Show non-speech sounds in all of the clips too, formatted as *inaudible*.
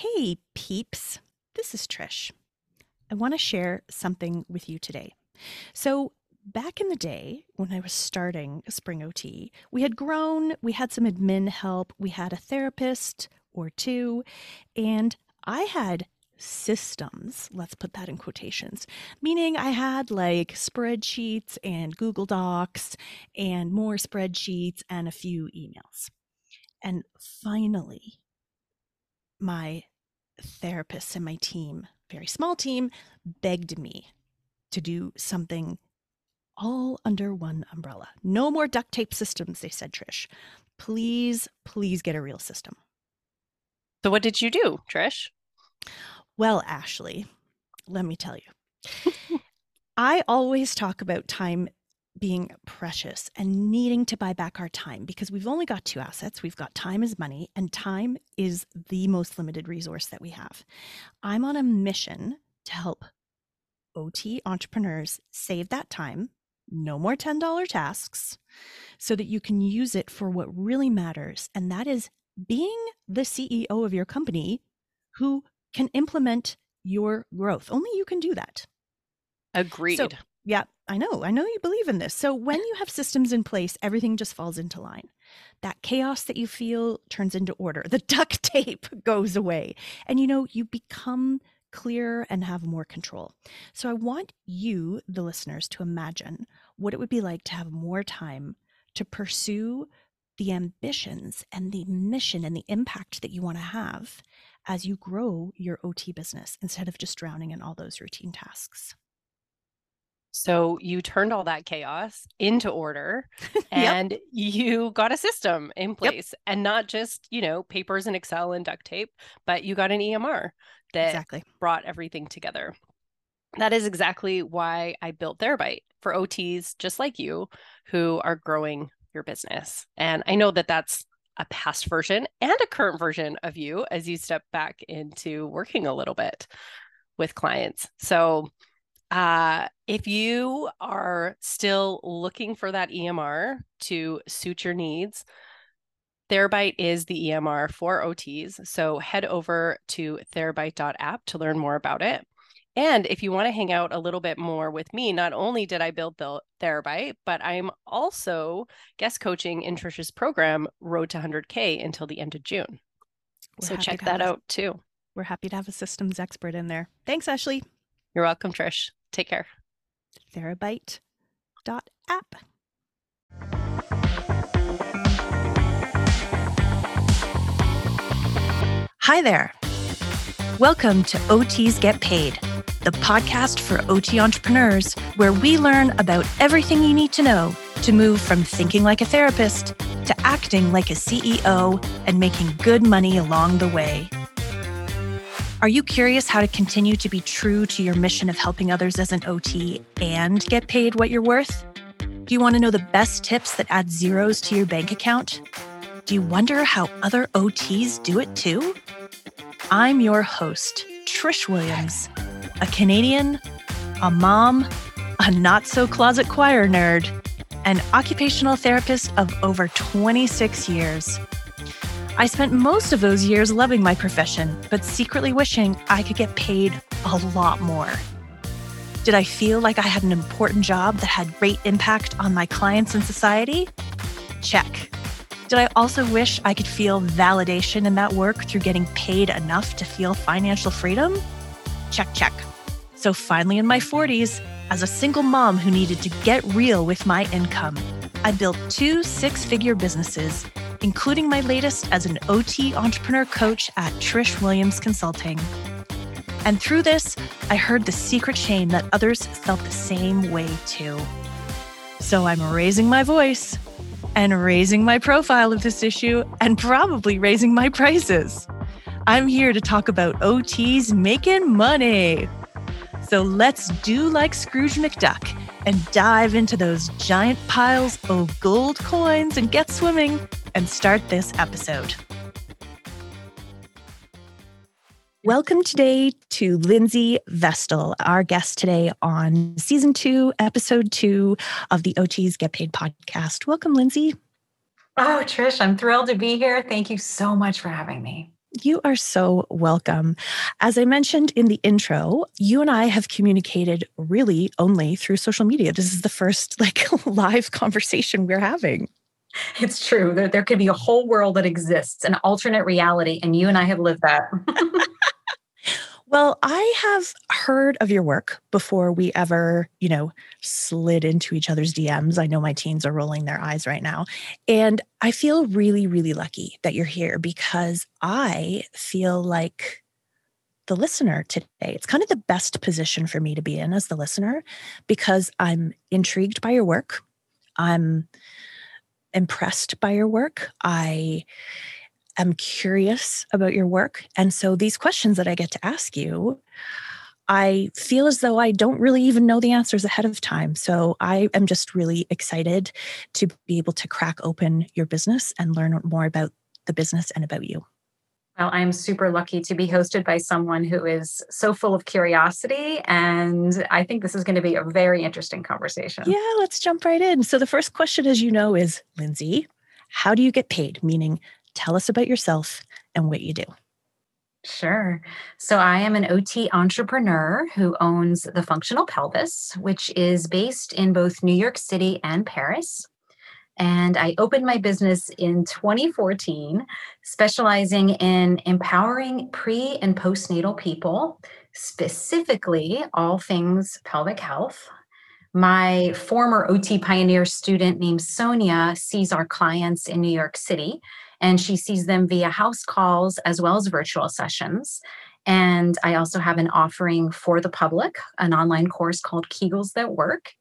Hey, peeps. This is Trish. I want to share something with you today. So, back in the day when I was starting Spring OT, we had grown, we had some admin help, we had a therapist or two, and I had systems, let's put that in quotations, meaning I had like spreadsheets and Google Docs and more spreadsheets and a few emails. And finally, my therapists and my team, very small team, begged me to do something all under one umbrella. No more duct tape systems, they said, Trish. Please, please get a real system. So, what did you do, Trish? Well, Ashley, let me tell you. *laughs* I always talk about time being precious and needing to buy back our time because we've only got two assets. We've got time as money, and time is the most limited resource that we have. I'm on a mission to help OT entrepreneurs save that time, no more $10 tasks, so that you can use it for what really matters. And that is being the CEO of your company who can implement your growth. Only you can do that. Agreed. So, yeah, I know. I know you believe in this. So when you have systems in place, everything just falls into line. That chaos that you feel turns into order. The *laughs* duct tape goes away. And you know, you become clearer and have more control. So I want you, the listeners, to imagine what it would be like to have more time to pursue the ambitions and the mission and the impact that you want to have as you grow your OT business instead of just drowning in all those routine tasks. So you turned all that chaos into order *laughs* and yep. you got a system in place yep. and not just, you know, papers and Excel and duct tape, but you got an EMR that exactly. brought everything together. That is exactly why I built Therabyte for OTs just like you who are growing your business. And I know that that's a past version and a current version of you as you step back into working a little bit with clients. So, uh, if you are still looking for that EMR to suit your needs, Therabyte is the EMR for OTs. So head over to therabyte.app to learn more about it. And if you want to hang out a little bit more with me, not only did I build the Therabyte, but I'm also guest coaching in Trisha's program, Road to 100K, until the end of June. We're so check that out too. We're happy to have a systems expert in there. Thanks, Ashley. You're welcome, Trish. Take care. Therabyte.app. Hi there. Welcome to OTs Get Paid the podcast for OT entrepreneurs, where we learn about everything you need to know to move from thinking like a therapist to acting like a CEO and making good money along the way. Are you curious how to continue to be true to your mission of helping others as an OT and get paid what you're worth? Do you want to know the best tips that add zeros to your bank account? Do you wonder how other OTs do it too? I'm your host, Trish Williams a Canadian, a mom, a not so closet choir nerd, an occupational therapist of over 26 years. I spent most of those years loving my profession, but secretly wishing I could get paid a lot more. Did I feel like I had an important job that had great impact on my clients and society? Check. Did I also wish I could feel validation in that work through getting paid enough to feel financial freedom? Check, check. So finally, in my 40s, as a single mom who needed to get real with my income, I built two six figure businesses, including my latest as an OT entrepreneur coach at Trish Williams Consulting. And through this, I heard the secret shame that others felt the same way too. So I'm raising my voice and raising my profile of this issue and probably raising my prices. I'm here to talk about OTs making money. So let's do like Scrooge McDuck and dive into those giant piles of gold coins and get swimming and start this episode. Welcome today to Lindsey Vestal, our guest today on season two, episode two of the OTs Get Paid podcast. Welcome, Lindsey. Oh, Trish, I'm thrilled to be here. Thank you so much for having me. You are so welcome. As I mentioned in the intro, you and I have communicated really only through social media. This is the first *laughs* like live conversation we're having. It's true. There, there could be a whole world that exists, an alternate reality, and you and I have lived that. *laughs* Well, I have heard of your work before we ever, you know, slid into each other's DMs. I know my teens are rolling their eyes right now. And I feel really, really lucky that you're here because I feel like the listener today. It's kind of the best position for me to be in as the listener because I'm intrigued by your work. I'm impressed by your work. I am curious about your work. And so these questions that I get to ask you, I feel as though I don't really even know the answers ahead of time. So I am just really excited to be able to crack open your business and learn more about the business and about you. Well, I'm super lucky to be hosted by someone who is so full of curiosity. And I think this is going to be a very interesting conversation. Yeah, let's jump right in. So, the first question, as you know, is Lindsey, how do you get paid? Meaning, Tell us about yourself and what you do. Sure. So I am an OT entrepreneur who owns the Functional Pelvis, which is based in both New York City and Paris. And I opened my business in 2014, specializing in empowering pre and postnatal people, specifically all things pelvic health. My former OT pioneer student named Sonia sees our clients in New York City and she sees them via house calls as well as virtual sessions. And I also have an offering for the public, an online course called Kegels That Work.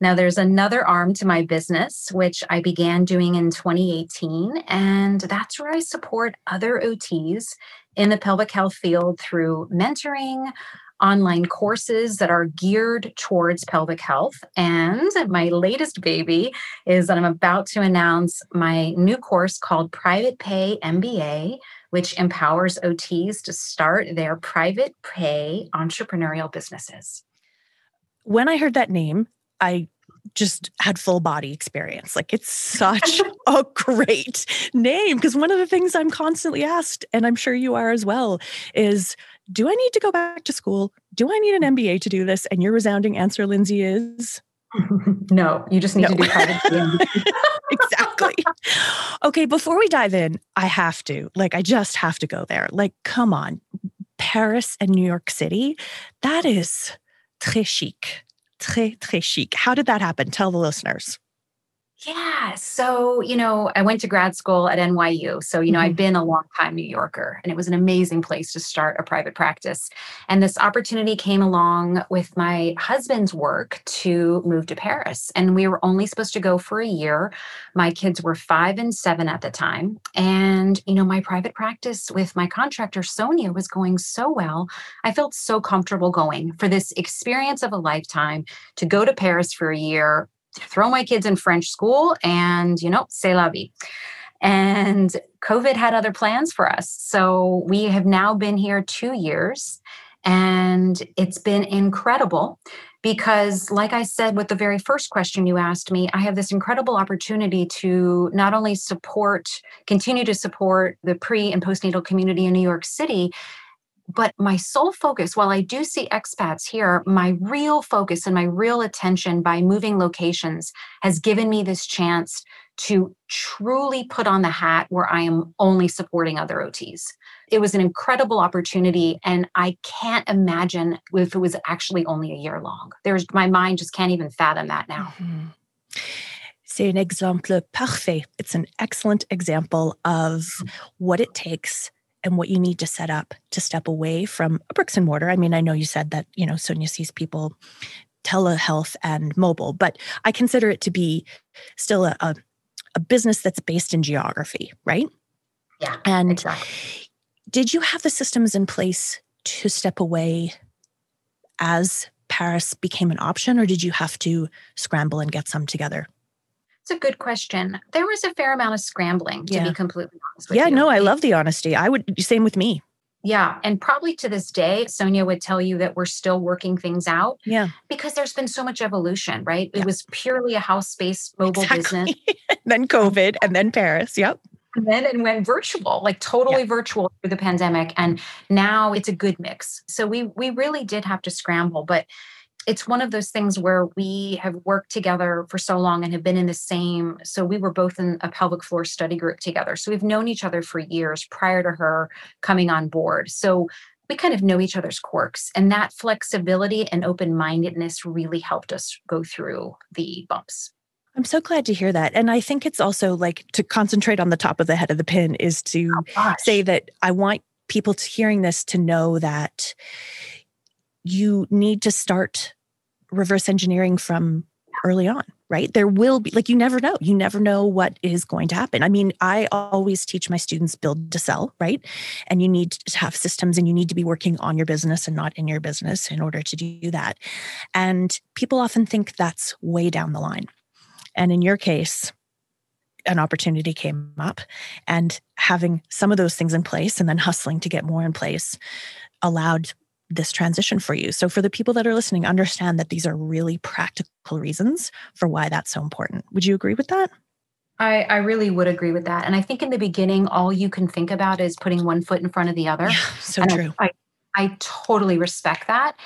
Now, there's another arm to my business, which I began doing in 2018. And that's where I support other OTs in the pelvic health field through mentoring, online courses that are geared towards pelvic health. And my latest baby is that I'm about to announce my new course called Private Pay MBA, which empowers OTs to start their private pay entrepreneurial businesses. When I heard that name, I just had full body experience. Like it's such *laughs* a great name because one of the things I'm constantly asked, and I'm sure you are as well, is do I need to go back to school? Do I need an mm-hmm. MBA to do this? And your resounding answer, Lindsey, is *laughs* no, you just need no. to do private *laughs* *laughs* exactly. Okay, before we dive in, I have to, like, I just have to go there. Like, come on, Paris and New York City, that is très chic, très, très chic. How did that happen? Tell the listeners. Yeah. So, you know, I went to grad school at NYU. So, you know, mm-hmm. I've been a long time New Yorker and it was an amazing place to start a private practice. And this opportunity came along with my husband's work to move to Paris. And we were only supposed to go for a year. My kids were five and seven at the time. And, you know, my private practice with my contractor, Sonia, was going so well. I felt so comfortable going for this experience of a lifetime to go to Paris for a year throw my kids in French school and, you know, c'est la vie. And COVID had other plans for us. So we have now been here two years and it's been incredible because, like I said with the very first question you asked me, I have this incredible opportunity to not only support, continue to support the pre and postnatal community in New York City, but my sole focus, while I do see expats here, my real focus and my real attention by moving locations has given me this chance to truly put on the hat where I am only supporting other OTs. It was an incredible opportunity, and I can't imagine if it was actually only a year long. There's my mind just can't even fathom that now. Mm-hmm. C'est un exemple parfait. It's an excellent example of what it takes and what you need to set up to step away from a bricks and mortar. I mean, I know you said that, you know, Sonia sees people telehealth and mobile, but I consider it to be still a, a, a business that's based in geography, right? Yeah. And exactly. did you have the systems in place to step away as Paris became an option, or did you have to scramble and get some together? A good question. There was a fair amount of scrambling, to yeah. be completely honest yeah, you. no, I love the honesty. I would, same with me. Yeah. And probably to this day, Sonia would tell you that we're still working things out. Yeah. Because there's been so much evolution, right? Yeah. It was purely a house based mobile exactly. business. *laughs* then COVID and then Paris. Yep. and then and went virtual, like totally yeah. virtual through the pandemic. And now it's a good mix. So we we really did have to scramble, but it's one of those things where we have worked together for so long and have been in the same so we were both in a pelvic floor study group together. So we've known each other for years prior to her coming on board. So we kind of know each other's quirks and that flexibility and open-mindedness really helped us go through the bumps. I'm so glad to hear that. And I think it's also like to concentrate on the top of the head of the pin is to oh, say that I want people to hearing this to know that you need to start reverse engineering from early on right? There will be like you never know. You never know what is going to happen. I mean i always teach my students build to sell right? And you need to have systems and you need to be working on your business and not in your business in order to do that. And people often think that's way down the line. And in your case an opportunity came up and having some of those things in place and then hustling to get more in place allowed this transition for you. So, for the people that are listening, understand that these are really practical reasons for why that's so important. Would you agree with that? I, I really would agree with that. And I think in the beginning, all you can think about is putting one foot in front of the other. Yeah, so and true. I, I, I totally respect that.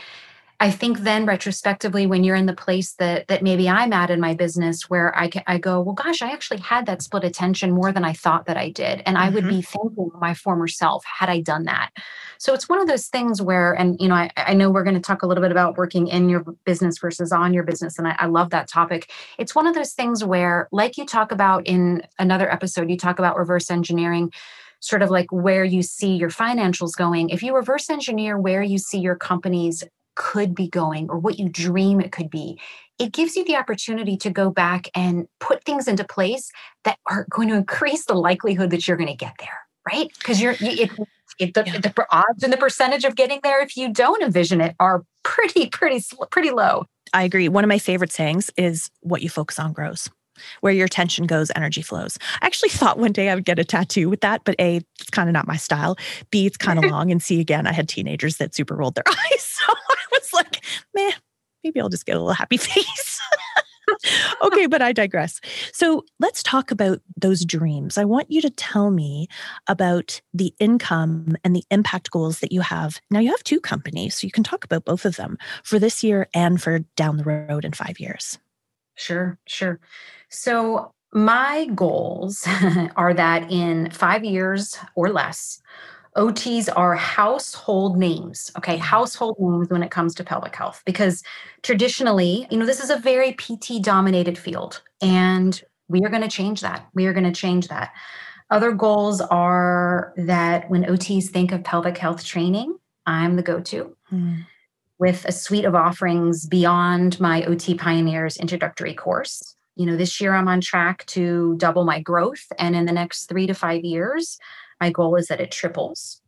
I think then retrospectively, when you're in the place that that maybe I'm at in my business, where I I go, well, gosh, I actually had that split attention more than I thought that I did, and mm-hmm. I would be mm-hmm. thanking my former self had I done that. So it's one of those things where, and you know, I, I know we're going to talk a little bit about working in your business versus on your business, and I, I love that topic. It's one of those things where, like you talk about in another episode, you talk about reverse engineering sort of like where you see your financials going. If you reverse engineer where you see your company's could be going or what you dream it could be, it gives you the opportunity to go back and put things into place that are going to increase the likelihood that you're going to get there, right? Because you're it, it, the, yeah. the odds and the percentage of getting there if you don't envision it are pretty pretty pretty low. I agree. One of my favorite sayings is what you focus on grows where your attention goes, energy flows. I actually thought one day I would get a tattoo with that, but A, it's kind of not my style. B, it's kind of *laughs* long. And C, again, I had teenagers that super rolled their *laughs* eyes. So was like, man, maybe I'll just get a little happy *laughs* face. okay, but I digress. So let's talk about those dreams. I want you to tell me about the income and the impact goals that you have. Now, you have two companies, so you can talk about both of them for this year and for down the road in five years. Sure, sure. So, my goals *laughs* are that in five years or less, OTs are household names, okay? Household names when it comes to pelvic health, because traditionally, you know, this is a very PT dominated field, and we are going to change that. We are going to change that. Other goals are that when OTs think of pelvic health training, I'm the go to. Mm. With a suite of offerings beyond my OT Pioneers introductory course, you know, this year I'm on track to double my growth. And in the next three to five years, my goal is that it triples.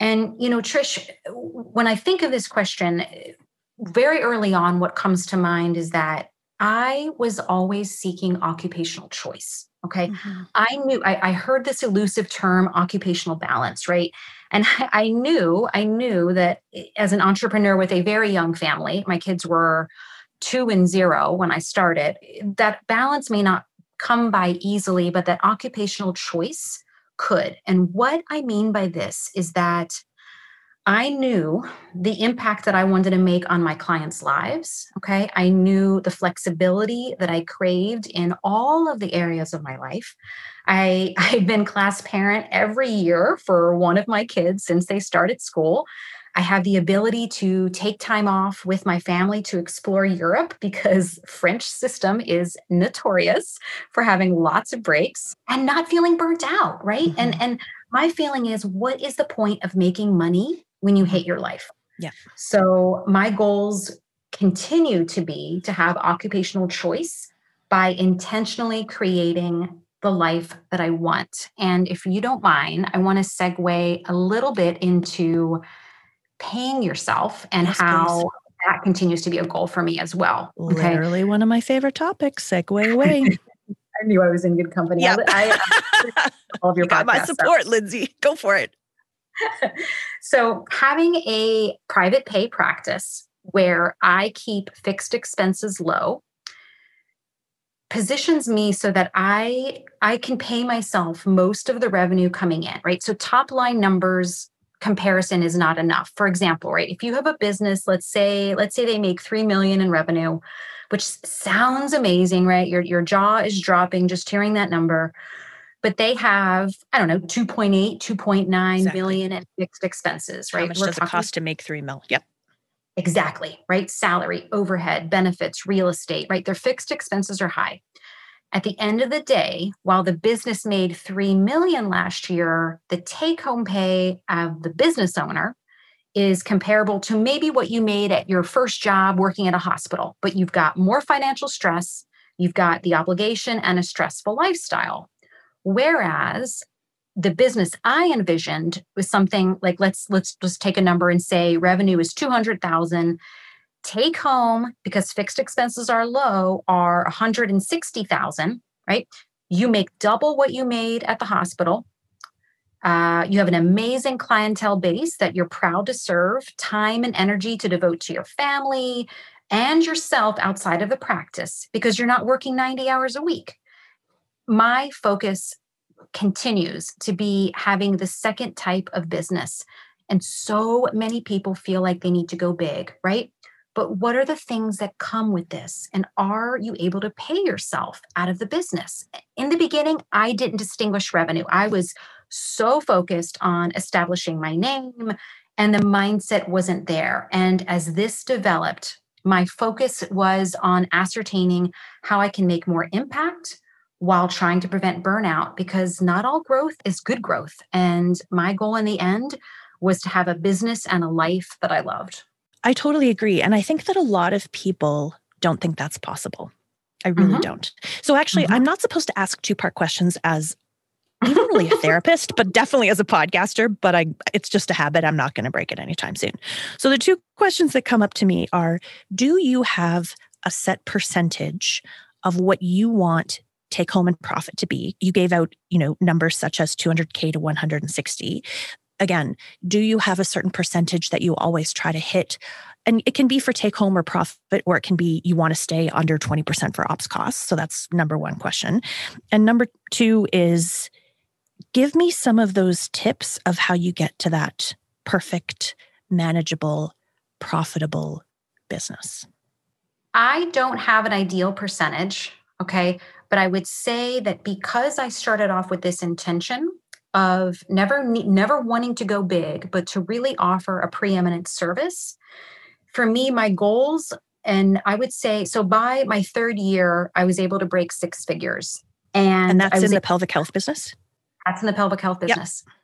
And, you know, Trish, when I think of this question, very early on, what comes to mind is that I was always seeking occupational choice. Okay. Mm-hmm. I knew, I, I, heard this elusive term, occupational balance, right? And I, *laughs* I knew, I knew that as an entrepreneur with a very young family, my kids were two and zero when I started, that balance may not come by easily, but that occupational choice could. And what I mean by this is that I knew the impact that I wanted to make on my clients' lives. Okay. I knew the flexibility that I craved in all of the areas of my life. I, *laughs* I've been class parent every year for one of my kids since they started school. I have the ability to take time off with my family to explore Europe because *laughs* French system is notorious for having lots of breaks and not feeling burnt out, right? Mm-hmm. And and my feeling is what is the point of making money when you hate your life? Yeah. So my goals continue to be to have occupational choice by intentionally creating the life that I want. And if you don't mind, I want to segue a little bit into paying yourself and yes, how please. that continues to be a goal for me as well. Okay? Literally one of my favorite topics. Segue *laughs* away. I knew I was in good company. Yep. I, I, uh, *laughs* all of your you got my support, Lindsey. Go for it. *laughs* so having a private pay practice where I keep fixed expenses low positions me so that I I can pay myself most of the revenue coming in, right? So top line numbers comparison is not enough. For example, right? If you have a business, let's say let's say they make 3 million in revenue, which sounds amazing, right? Your your jaw is dropping just hearing that number. But they have, I don't know, 2.8, 2.9 exactly. billion in fixed expenses, right? How much We're does it cost to make 3 mil? Yep. Exactly, right? Salary, overhead, benefits, real estate, right? Their fixed expenses are high. At the end of the day, while the business made 3 million last year, the take-home pay of the business owner is comparable to maybe what you made at your first job working at a hospital, but you've got more financial stress, you've got the obligation and a stressful lifestyle. Whereas the business I envisioned was something like let's let's just take a number and say revenue is 200,000 take home because fixed expenses are low are 160,000 right you make double what you made at the hospital uh, you have an amazing clientele base that you're proud to serve time and energy to devote to your family and yourself outside of the practice because you're not working 90 hours a week my focus continues to be having the second type of business. And so many people feel like they need to go big, right? But what are the things that come with this? And are you able to pay yourself out of the business? In the beginning, I didn't distinguish revenue. I was so focused on establishing my name, and the mindset wasn't there. And as this developed, my focus was on ascertaining how I can make more impact while trying to prevent burnout because not all growth is good growth. And my goal in the end was to have a business and a life that I loved. I totally agree. And I think that a lot of people don't think that's possible. I really mm-hmm. don't. So, actually, mm-hmm. I'm not supposed to ask two part questions as even really a therapist, but definitely as a podcaster. But I, it's just a habit. I'm not going to break it anytime soon. So, the two questions that come up to me are Do you have a set percentage of what you want take home and profit to be. You gave out, you know, numbers such as 200K to 160. Again, do you have a certain percentage that you always try to hit? And it can be for take home or profit, or it can be you want to stay under 20% for ops costs. So that's number one question. And number two is give me some of those tips of how you get to that perfect, manageable, profitable business. I don't have an ideal percentage. Okay. But I would say that because I started off with this intention of never never wanting to go big, but to really offer a preeminent service, for me, my goals, and I would say so by my third year, I was able to break six figures. And, and that's in the pelvic health business? That's in the pelvic health business. Yep.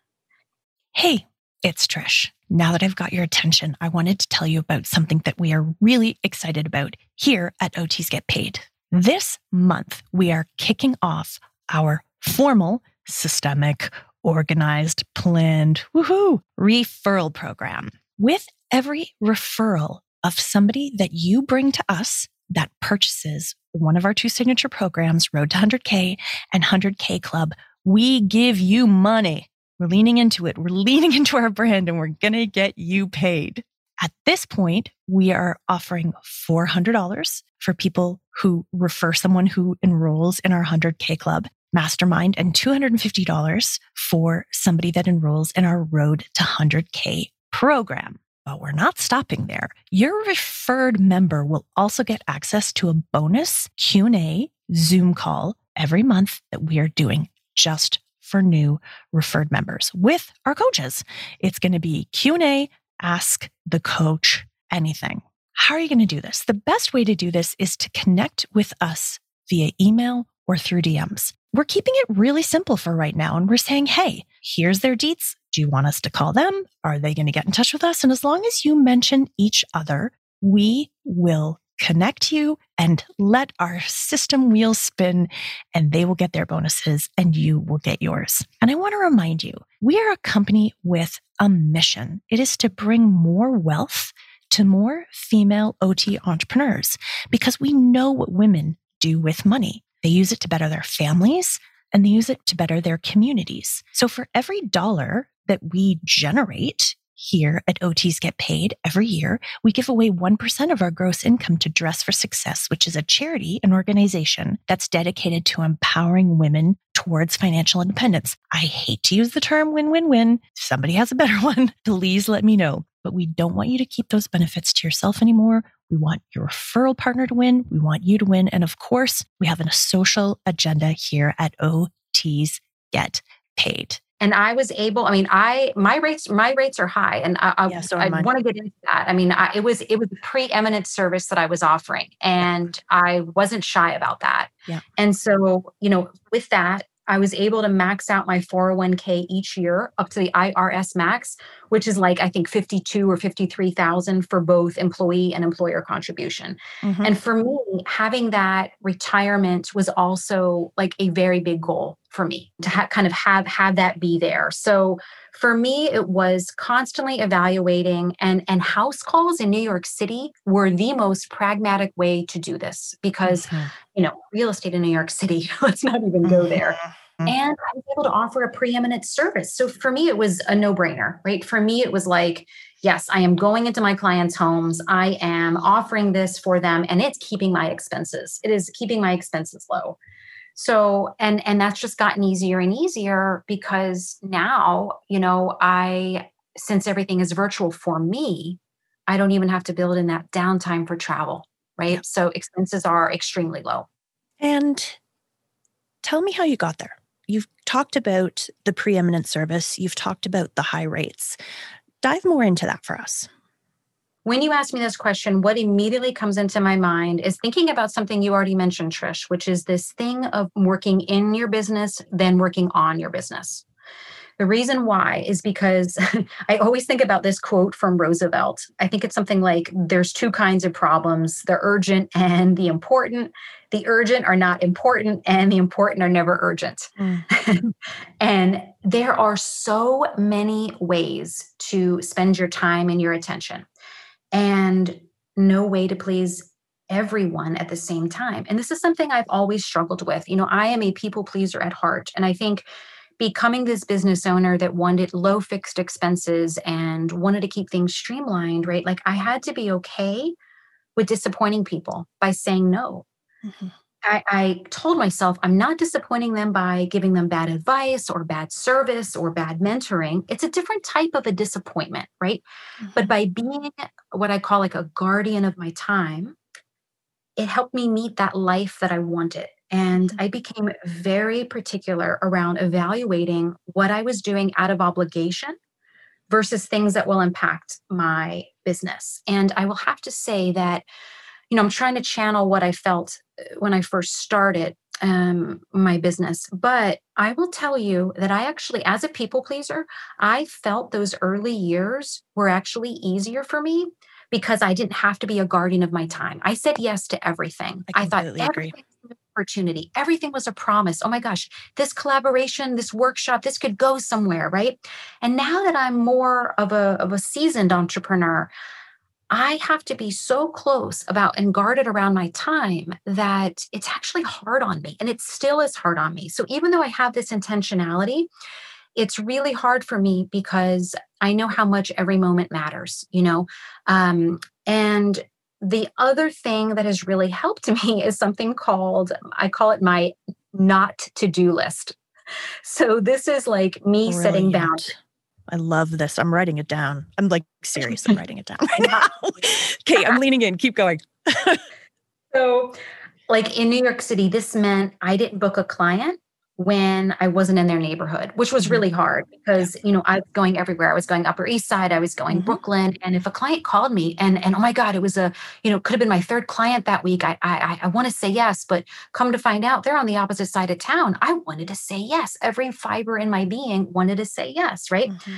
Hey, it's Trish. Now that I've got your attention, I wanted to tell you about something that we are really excited about here at OTs Get Paid. This month, we are kicking off our formal, systemic, organized, planned, woohoo, referral program. With every referral of somebody that you bring to us that purchases one of our two signature programs, Road to 100K and 100K Club, we give you money. We're leaning into it. We're *laughs* leaning into our brand and we're going to get you paid. At this point, we are offering $400 for people who refer someone who enrolls in our 100K Club mastermind and $250 for somebody that enrolls in our Road to 100K program. But we're not stopping there. Your referred member will also get access to a bonus Q&A Zoom call every month that we are doing just for new referred members with our coaches. It's going to be Q&A, ask the coach anything. How are you going to do this? The best way to do this is to connect with us via email or through DMs. We're keeping it really simple for right now. And we're saying, hey, here's their deets. Do you want us to call them? Are they going to get in touch with us? And as long as you mention each other, we will connect you and let our system wheels spin and they will get their bonuses and you will get yours. And I want to remind you, we are a company with a mission. It is to bring more wealth to more female OT entrepreneurs because we know what women do with money. They use it to better their families and they use it to better their communities. So for every dollar that we generate Here at OTs Get Paid every year, we give away 1% of our gross income to Dress for Success, which is a charity and organization that's dedicated to empowering women towards financial independence. I hate to use the term win win win. Somebody has a better *laughs* one. Please let me know. But we don't want you to keep those benefits to yourself anymore. We want your referral partner to win. We want you to win. And of course, we have a social agenda here at OTs Get Paid and I was able. I mean, I my rates my rates are high, and I, yeah, so I want to get into that. I mean, I, it was it was a preeminent service that I was offering, and I wasn't shy about that. Yeah. And so, you know, with that, I was able to max out my 401k each year up to the IRS max, which is like I think 52 or 53,000 for both employee and employer contribution. Mm-hmm. And for me, having that retirement was also like a very big goal for me to ha- kind of have have that be there. So for me it was constantly evaluating and and house calls in New York City were the most pragmatic way to do this because mm-hmm. you know real estate in New York City *laughs* let's not even go there. Mm-hmm. And I was able to offer a preeminent service. So for me, it was a no brainer, right? For me, it was like, yes, I am going into my clients' homes. I am offering this for them, and it's keeping my expenses. It is keeping my expenses low so and and that's just gotten easier and easier because now you know i since everything is virtual for me i don't even have to build in that downtime for travel right so expenses are extremely low and tell me how you got there you've talked about the preeminent service you've talked about the high rates dive more into that for us when you ask me this question, what immediately comes into my mind is thinking about something you already mentioned, Trish, which is this thing of working in your business, then working on your business. The reason why is because *laughs* I always think about this quote from Roosevelt. I think it's something like there's two kinds of problems the urgent and the important. The urgent are not important, and the important are never urgent. Mm. *laughs* and there are so many ways to spend your time and your attention and no way to please everyone at the same time. And this is something I've always struggled with. You know, I am a people pleaser at heart. And I think becoming this business owner that wanted low fixed expenses and wanted to keep things streamlined, right? Like I had to be okay with disappointing people by saying no. Mm-hmm. I, I, told myself I'm not disappointing them by giving them bad advice or bad service or bad mentoring. It's a different type of a disappointment, right? Mm-hmm. But by being what I call like a guardian of my time, it helped me meet that life that I wanted. And mm-hmm. I became very particular around evaluating what I was doing out of obligation versus things that will impact my business. And I will have to say that you know, I'm trying to channel what I felt uh, when I first started um, my business. But I will tell you that I actually, as a people pleaser, I felt those early years were actually easier for me because I didn't have to be a guardian of my time. I said yes to everything. I, I thought everything an opportunity. Everything was a promise. Oh my gosh, this collaboration, this workshop, this could go somewhere, right? And now that I'm more of a, of a seasoned entrepreneur, I have to be so close about and guarded around my time that it's actually hard on me. And it still is hard on me. So even though I have this intentionality, it's really hard for me because I know how much every moment matters, you know? Um, and the other thing that has really helped *laughs* me is something called, I call it my not to do list. So this is like me Brilliant. setting boundaries I love this. I'm writing it down. I'm like serious. I'm writing it down right *laughs* now. okay, I'm leaning in. Keep going. *laughs* so, like in New York City, this meant I didn't book a client when I wasn't in their neighborhood, which was mm-hmm. really hard because you know I was going everywhere. I was going Upper East Side, I was going mm-hmm. Brooklyn, and if a client called me and and oh my God, it was a you know could have been my third client that week. I I I want to say yes, but come to find out they're on the opposite side of town. I wanted to say yes. Every fiber in my being wanted to say yes, right? Mm-hmm.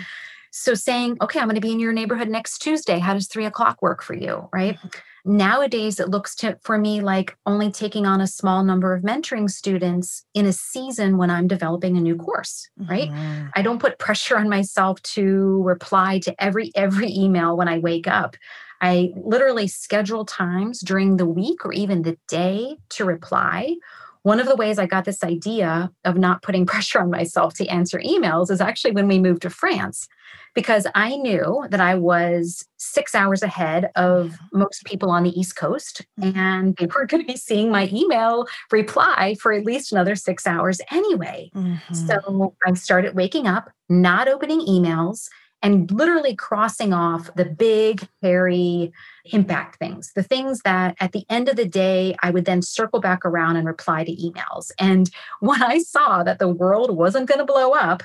So saying, okay, I'm going to be in your neighborhood next Tuesday. How does three o'clock work for you, right? Mm-hmm. Nowadays, it looks to, for me like only taking on a small number of mentoring students in a season when I'm developing a new course, right? Mm-hmm. I don't put pressure on myself to reply to every every email when I wake up. I literally schedule times during the week or even the day to reply one of the ways I got this idea of not putting *laughs* pressure on myself to answer emails is actually when we moved to France, because I knew that I was six hours ahead of most people on the East Coast, mm-hmm. and they were going to be seeing my email reply for at least another six hours anyway. Mm-hmm. So I started waking up, not opening emails, and literally crossing off the big, hairy impact things, the things that at the end of the day, I would then circle back around and reply to emails. And *laughs* when I saw that the world wasn't going to blow up,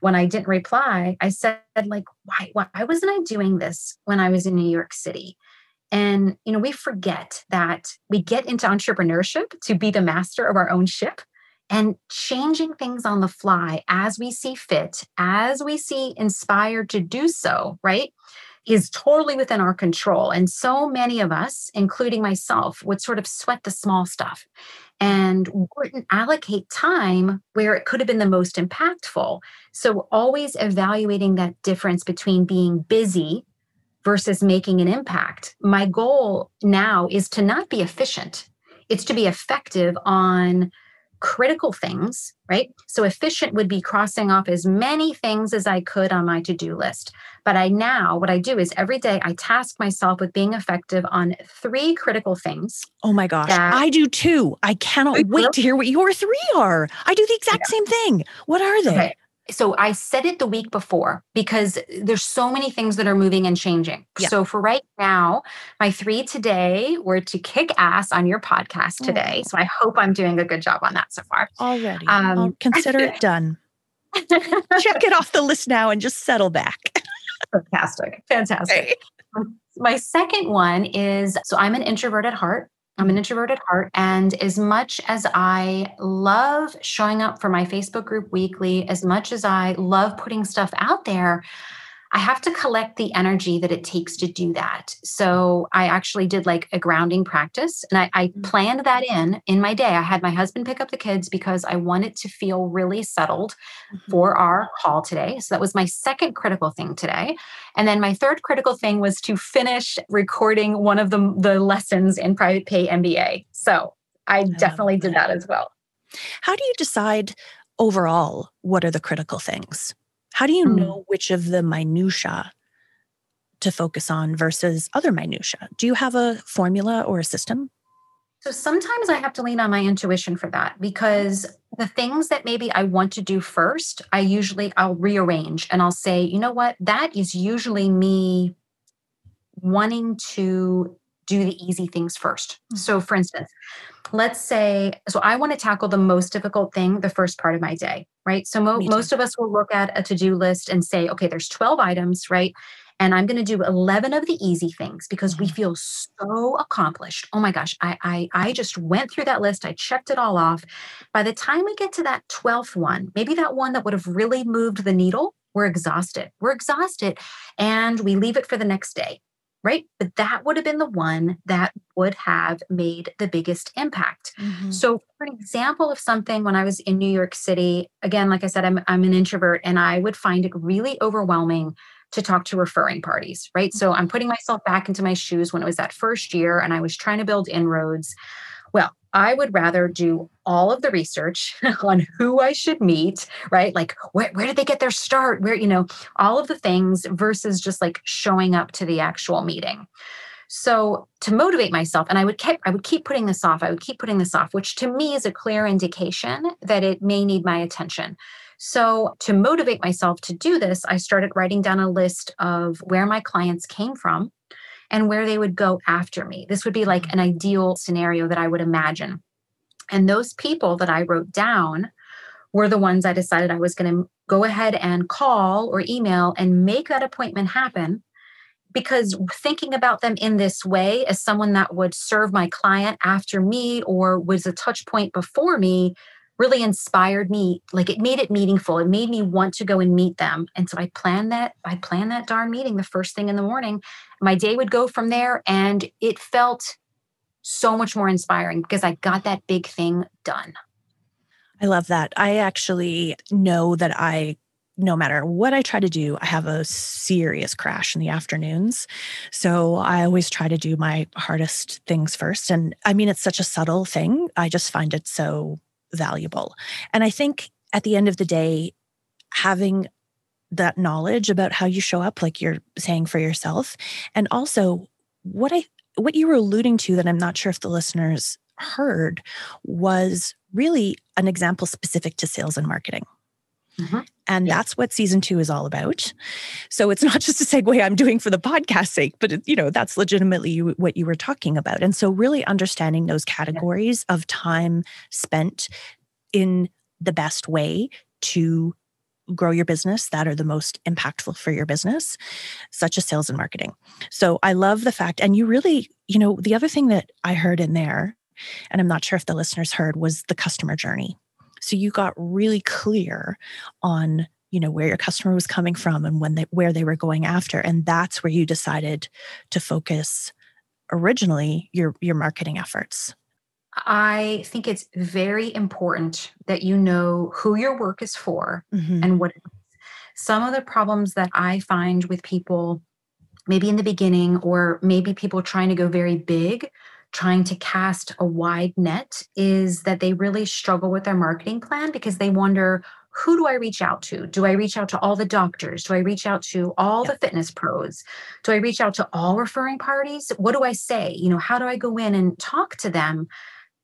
when I didn't reply, I said, like, why, why wasn't I doing this when I was in New York City? And, you know, we forget that we get into entrepreneurship to be the master of our own ship and changing things on the fly as we see fit, as we see inspired to do so, right? Is totally within our control. And so many of us, including myself, would sort of sweat the small stuff and wouldn't allocate time where it could have been the most impactful. So, always evaluating that difference between being busy versus making an impact. My goal now is to not be efficient, it's to be effective on critical things, right? So efficient would be crossing off as many things as I could on my to do list. But I now, what I do is every day I task myself with being effective on three critical things. Oh my gosh, I do too. I cannot wait to hear what your three are. I do the exact yeah. same thing. What are they? Okay so I said it the week before because there's so many things that are moving and changing. Yeah. So for right now, my three today were to kick ass on your podcast today. Oh. So I hope I'm doing a good job on that so far. Already. Um, I'll *laughs* consider it done. Check it off the list now and just settle back. *laughs* Fantastic. Fantastic. My second one is so I'm an introvert at heart. I'm an mm. introverted heart. And as much as I love showing up for my Facebook group weekly, as much as I love putting stuff out there, I have to collect the energy that it takes to do that. So I actually did like a grounding practice and I, I, mm. planned that in in my day. I had my husband pick up the kids because I wanted to feel really settled mm-hmm. for our call today. So that was my second critical thing today. And then my third critical thing was to finish recording one of the, the lessons in private pay MBA. So I, I definitely did that as well. How do you decide overall what are the critical things? How do you mm. know which of the minutia to focus on versus other minutia? Do you have a formula or a system? So sometimes I have to lean on my intuition for that because the things that maybe I want to do first, I usually I'll rearrange and I'll say, you know what, that is usually me wanting to do the easy things 1st mm-hmm. So for instance, let's say so I want to tackle the most difficult thing the first part of my day right? So mo- most of us will look at a to do list and say, okay, there's 12 items, right? And I'm going to do 11 of the easy things because mm-hmm. we feel so accomplished. Oh my gosh, I, I I just went through that list. I checked it all off. By the time we get to that 12th one, maybe that one that would have really moved the needle, we're exhausted. We're exhausted and we leave it for the next day right? But that would have been the one that would have made the biggest impact. Mm-hmm. So, for an example of something when I was in New York City, again, like I said, I'm, I'm an introvert and I would find it really overwhelming to talk to referring parties, right? So, I'm putting myself back into my shoes when it was that first year and I was trying to build inroads. I would rather do all of the research *laughs* on who I should meet, right? Like where did they get their start? Where, you know, all of the things versus just like showing up to the actual meeting. So to motivate myself, and I would keep I would keep putting this off. I would keep putting this off, which to me is a clear indication that it may need my attention. So to motivate myself to do this, I started writing down a list of where my clients came from and where they would go after me. This would be like mm. an ideal scenario that I would imagine. And those people that I wrote down were the ones I decided I was going to go ahead and call or email and make that appointment happen. Because thinking about them in this way as someone that would serve my client after me or was a touch point before me really inspired me like it made it meaningful it made me want to go and meet them and so i planned that i planned that darn meeting the first thing in the morning my day would go from there and it felt so much more inspiring because i got that big thing done i love that i actually know that i no matter what I try to do, I have a serious crash in the afternoons. So I always try to do my hardest things first. And I mean, it's such a subtle thing. I just find it so valuable. And I think at the end of the day, having that knowledge about how you show up, like you're saying for yourself, and also what I what you were alluding to that I'm not sure if the listeners heard was really an example specific to sales and marketing. Mm-hmm. And yeah. that's what season two is all about. So it's *laughs* not just a segue I'm doing for the podcast sake, but it, you know, that's legitimately what you were talking about. And so really understanding those categories yeah. of time spent in the best way to grow your business that are the most impactful for your business, such as sales and marketing. So I love the fact, and you really, you know, the other thing that I heard in there, and I'm not sure if the listeners heard, was the customer journey. So you got really clear on you know where your customer was coming from and when they where they were going after and that's where you decided to focus originally your your marketing efforts i think it's very important that you know who your work is for mm-hmm. and what some of the problems that i find with people maybe in the beginning or maybe people trying to go very big trying to cast a wide net is that they really struggle with their marketing plan because they wonder who do I reach out to? Do I reach out to all the doctors? Do I reach out to all the fitness pros? Do I reach out to all referring parties? What do I say? You know, how do I go in and talk to them?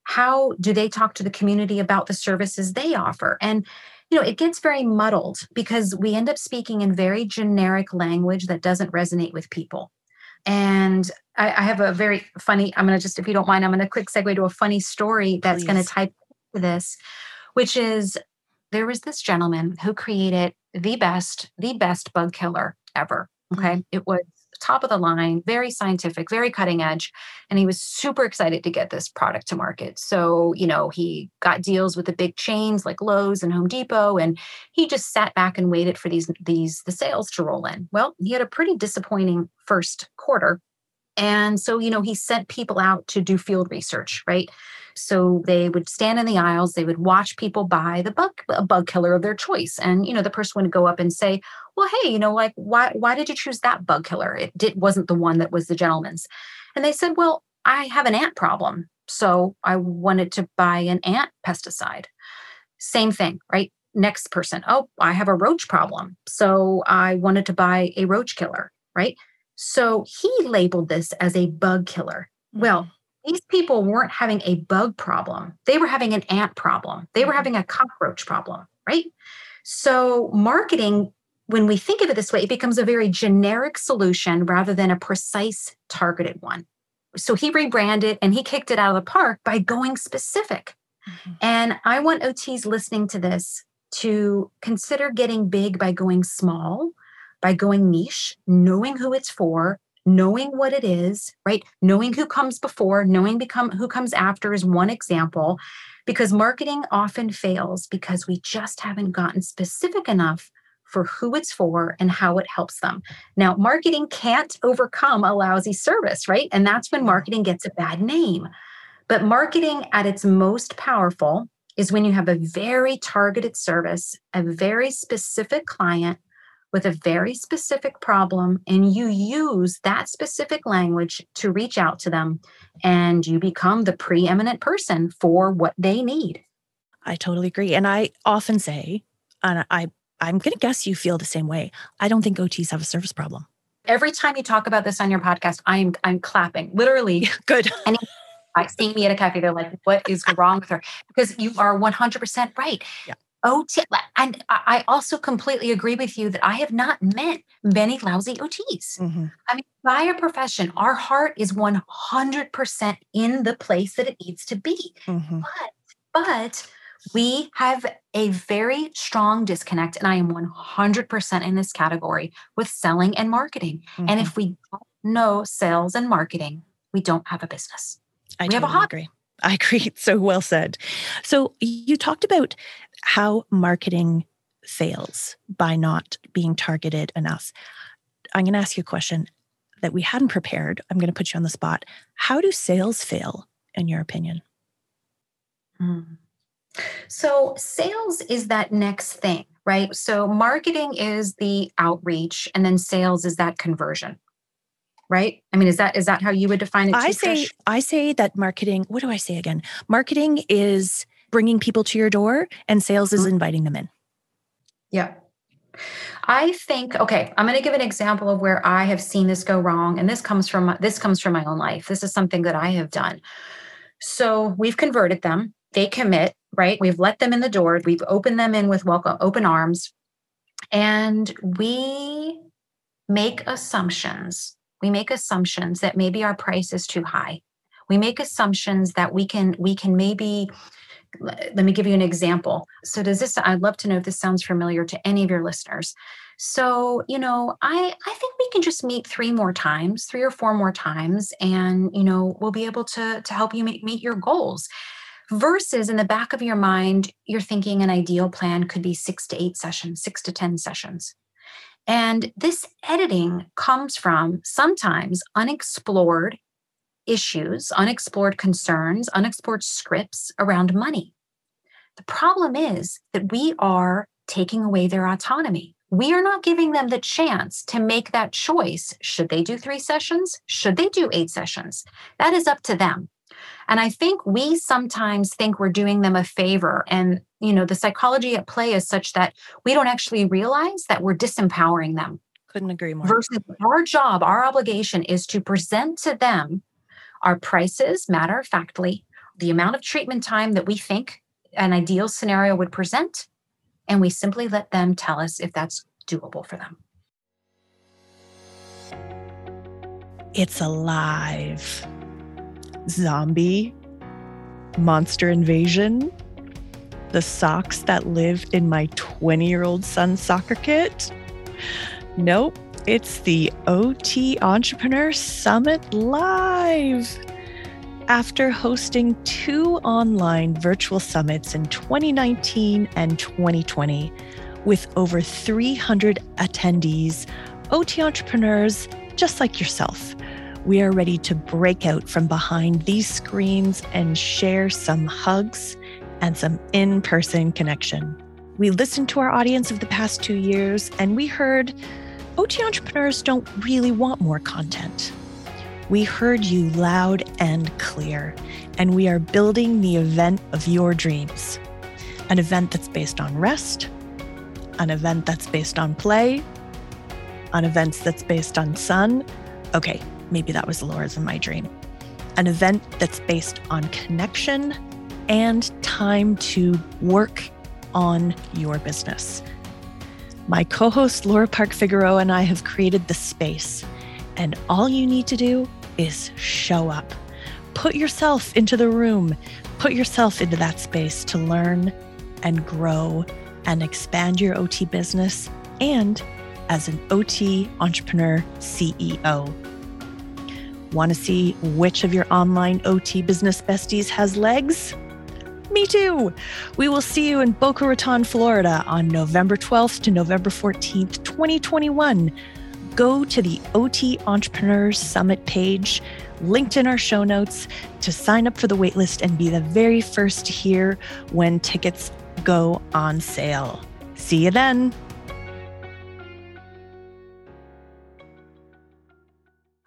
How do they talk to the community about the services they offer? And you know, it gets very muddled because we end up speaking in very generic language that doesn't resonate with people. And I, I have a very funny, I'm going to just, if you don't mind, I'm going to quick segue to a funny story that's going to type this, which is there was this gentleman who created the best, the best bug killer ever. Okay. Mm-hmm. It was top of the line, very scientific, very cutting edge. And he was super excited to get this product to market. So, you know, he got deals with the big chains like Lowe's and Home Depot, and he just sat back and waited for these, these the sales to roll in. Well, he had a pretty disappointing first quarter. And so, you know, he sent people out to do field research, right? So they would stand in the aisles, they would watch people buy the bug a bug killer of their choice. And you know, the person would go up and say, Well, hey, you know, like why why did you choose that bug killer? It did wasn't the one that was the gentleman's. And they said, Well, I have an ant problem. So I wanted to buy an ant pesticide. Same thing, right? Next person, oh, I have a roach problem. So I wanted to buy a roach killer, right? So he labeled this as a bug killer. Well, mm-hmm these people weren't having a bug problem. They were having an ant problem. They were mm-hmm. having a cockroach problem, right? So, marketing, when we think of it this way, it becomes a very generic solution rather than a precise, targeted one. So, he rebranded and he kicked it out of the park by going specific. Mm-hmm. And I want OTs listening to this to consider getting big by going small, by going niche, knowing who it's for, knowing what it is, right? Knowing who comes before, knowing become who comes after is one example because marketing often fails because we just haven't gotten specific enough for who it's for and how it helps them. Now, marketing can't overcome a lousy service, right? And that's when marketing gets a bad name. But marketing at its most powerful is when you have a very targeted service, a very specific client with a very specific problem and you use that specific language to reach out to them and you become the preeminent person for what they need. I totally agree. And I often say, and I, I'm going to guess you feel the same way. I don't think OTs have a service problem. Every time you talk about this on your podcast, I'm I'm clapping. Literally, good. *laughs* And I see me at a cafe, they're like, "What is wrong with her?" Because you are 100 percent right. Yeah. OT, and I also completely agree with you that I have not met many lousy OTs. Mm-hmm. I mean, by a profession, our heart is 100% in the place that it needs to be. Mm-hmm. But, but we have a very strong disconnect, and I am 100% in this category with selling and marketing. Mm-hmm. And if we don't know sales and marketing, we don't have a business. I we totally have a agree. *laughs* I agree. So well said. So you talked about how marketing fails by not being targeted enough. I'm going to ask you a question that we hadn't prepared. I'm going to put you on the spot. How do sales fail, in your opinion? Mm. So, sales is that next thing, right? So marketing is the outreach and then sales is that conversion. Right? I mean, is that is that how you would define it? I say I say that marketing, what do I say again? Marketing is bringing people to your door and sales is mm-hmm. inviting them in. Yeah. I think okay, I'm going to give an example of where I have seen this go wrong and this comes from this comes from my own life. This is something that I have done. So, we've converted them. They commit, right? We've let them in the door. We've opened them in with welcome open arms. And we make assumptions. We make assumptions that maybe our price is too high. We make assumptions that we can we can maybe let me give you an example. So does this I'd love to know if this sounds familiar to any of your listeners. So, you know, I I think we can just meet three more times, three or four more times and, you know, we'll be able to to help you meet, meet your goals. Versus in the back of your mind, you're thinking an ideal plan could be 6 to 8 sessions, 6 to 10 sessions. And this editing comes from sometimes unexplored issues, unexplored concerns, unexplored scripts around money. The problem is that we are taking away their autonomy. We are not giving them the chance to make that choice. Should they do three sessions? Should they do eight sessions? That is up to them. And I think we sometimes think we're doing them a favor. And, you know, the psychology at play is such that we don't actually realize that we're disempowering them. Couldn't agree more. Versus our job, our obligation is to present to them our prices, matter factly, the amount of treatment time that we think an ideal scenario would present, and we simply let them tell us if that's doable for them. It's alive. Zombie, monster invasion, the socks that live in my 20 year old son's soccer kit. Nope, it's the OT Entrepreneur Summit Live. After hosting two online virtual summits in 2019 and 2020, with over 300 attendees, OT entrepreneurs just like yourself, we are ready to break out from behind these screens and share some hugs and some in person connection. We listened to our audience of the past two years and we heard OT entrepreneurs don't really want more content. We heard you loud and clear, and we are building the event of your dreams. An event that's based on rest, an event that's based on play, an event that's based on sun. Okay, maybe that was Laura's in my dream. An event that's based on connection and time to work on your business. My co host Laura Park Figueroa and I have created the space, and all you need to do is show up. Put yourself into the room, put yourself into that space to learn and grow and expand your OT business and as an OT entrepreneur CEO. Want to see which of your online OT business besties has legs? Me too. We will see you in Boca Raton, Florida on November 12th to November 14th, 2021. Go to the OT Entrepreneurs Summit page, linked in our show notes, to sign up for the waitlist and be the very first to hear when tickets go on sale. See you then.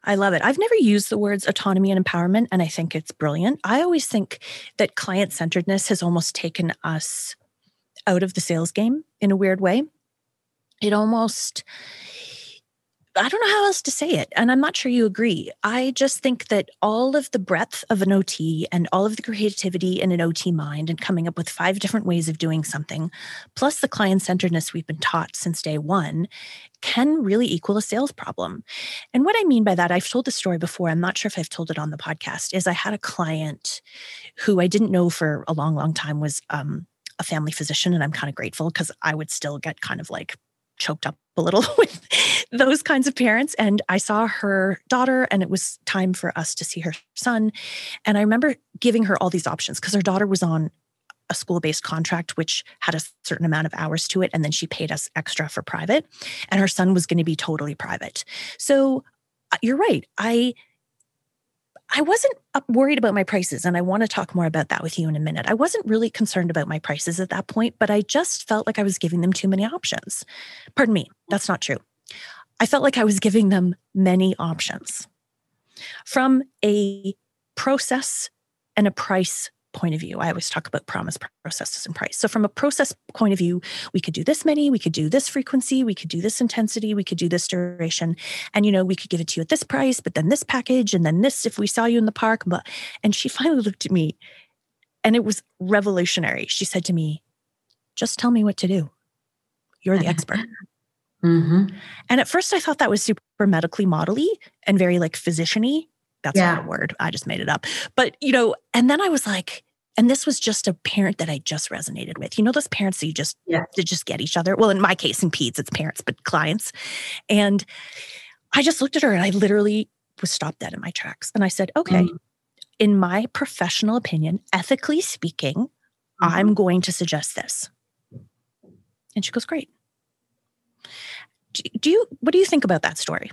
I love it. I've never used the words autonomy and empowerment, and I think it's brilliant. I always think that client centeredness has almost taken us out of the sales game in a weird way. It almost, I don't know how else to say it. And I'm not sure you agree. I just think that all of the breadth of an OT and all of the creativity in an OT mind and coming up with five different ways of doing something, plus the client centeredness we've been taught since day one, can really equal a sales problem. And what I mean by that, I've told the story before. I'm not sure if I've told it on the podcast, is I had a client who I didn't know for a long, long time was um, a family physician. And I'm kind of grateful because I would still get kind of like choked up a little *laughs* with those kinds of parents. And I saw her daughter, and it was time for us to see her son. And I remember giving her all these options because her daughter was on a school based contract, which had a certain amount of hours to it. And then she paid us extra for private. And her son was going to be totally private. So uh, you're right. I, I wasn't worried about my prices, and I want to talk more about that with you in a minute. I wasn't really concerned about my prices at that point, but I just felt like I was giving them too many options. Pardon me, that's not true. I felt like I was giving them many options from a process and a price point of view. I always talk about promise, processes, and price. So, from a process point of view, we could do this many, we could do this frequency, we could do this intensity, we could do this duration. And, you know, we could give it to you at this price, but then this package, and then this if we saw you in the park. But, and she *laughs* finally looked at me and it was revolutionary. She said to me, just tell me what to do. You're the expert. *laughs* Mm-hmm. And at first, I thought that was super medically modelly and very like physiciany. That's yeah. not a word. I just made it up. But, you know, and then I was like, and this was just a parent that I just resonated with. You know, those parents that you just yeah. to just get each other. Well, in my case, in peds, it's parents, but clients. And I just looked at her and I literally was stopped dead in my tracks. And I said, okay, mm. in my professional opinion, ethically speaking, mm. I'm going to suggest this. And she goes, great. Do you, what do you think about that story?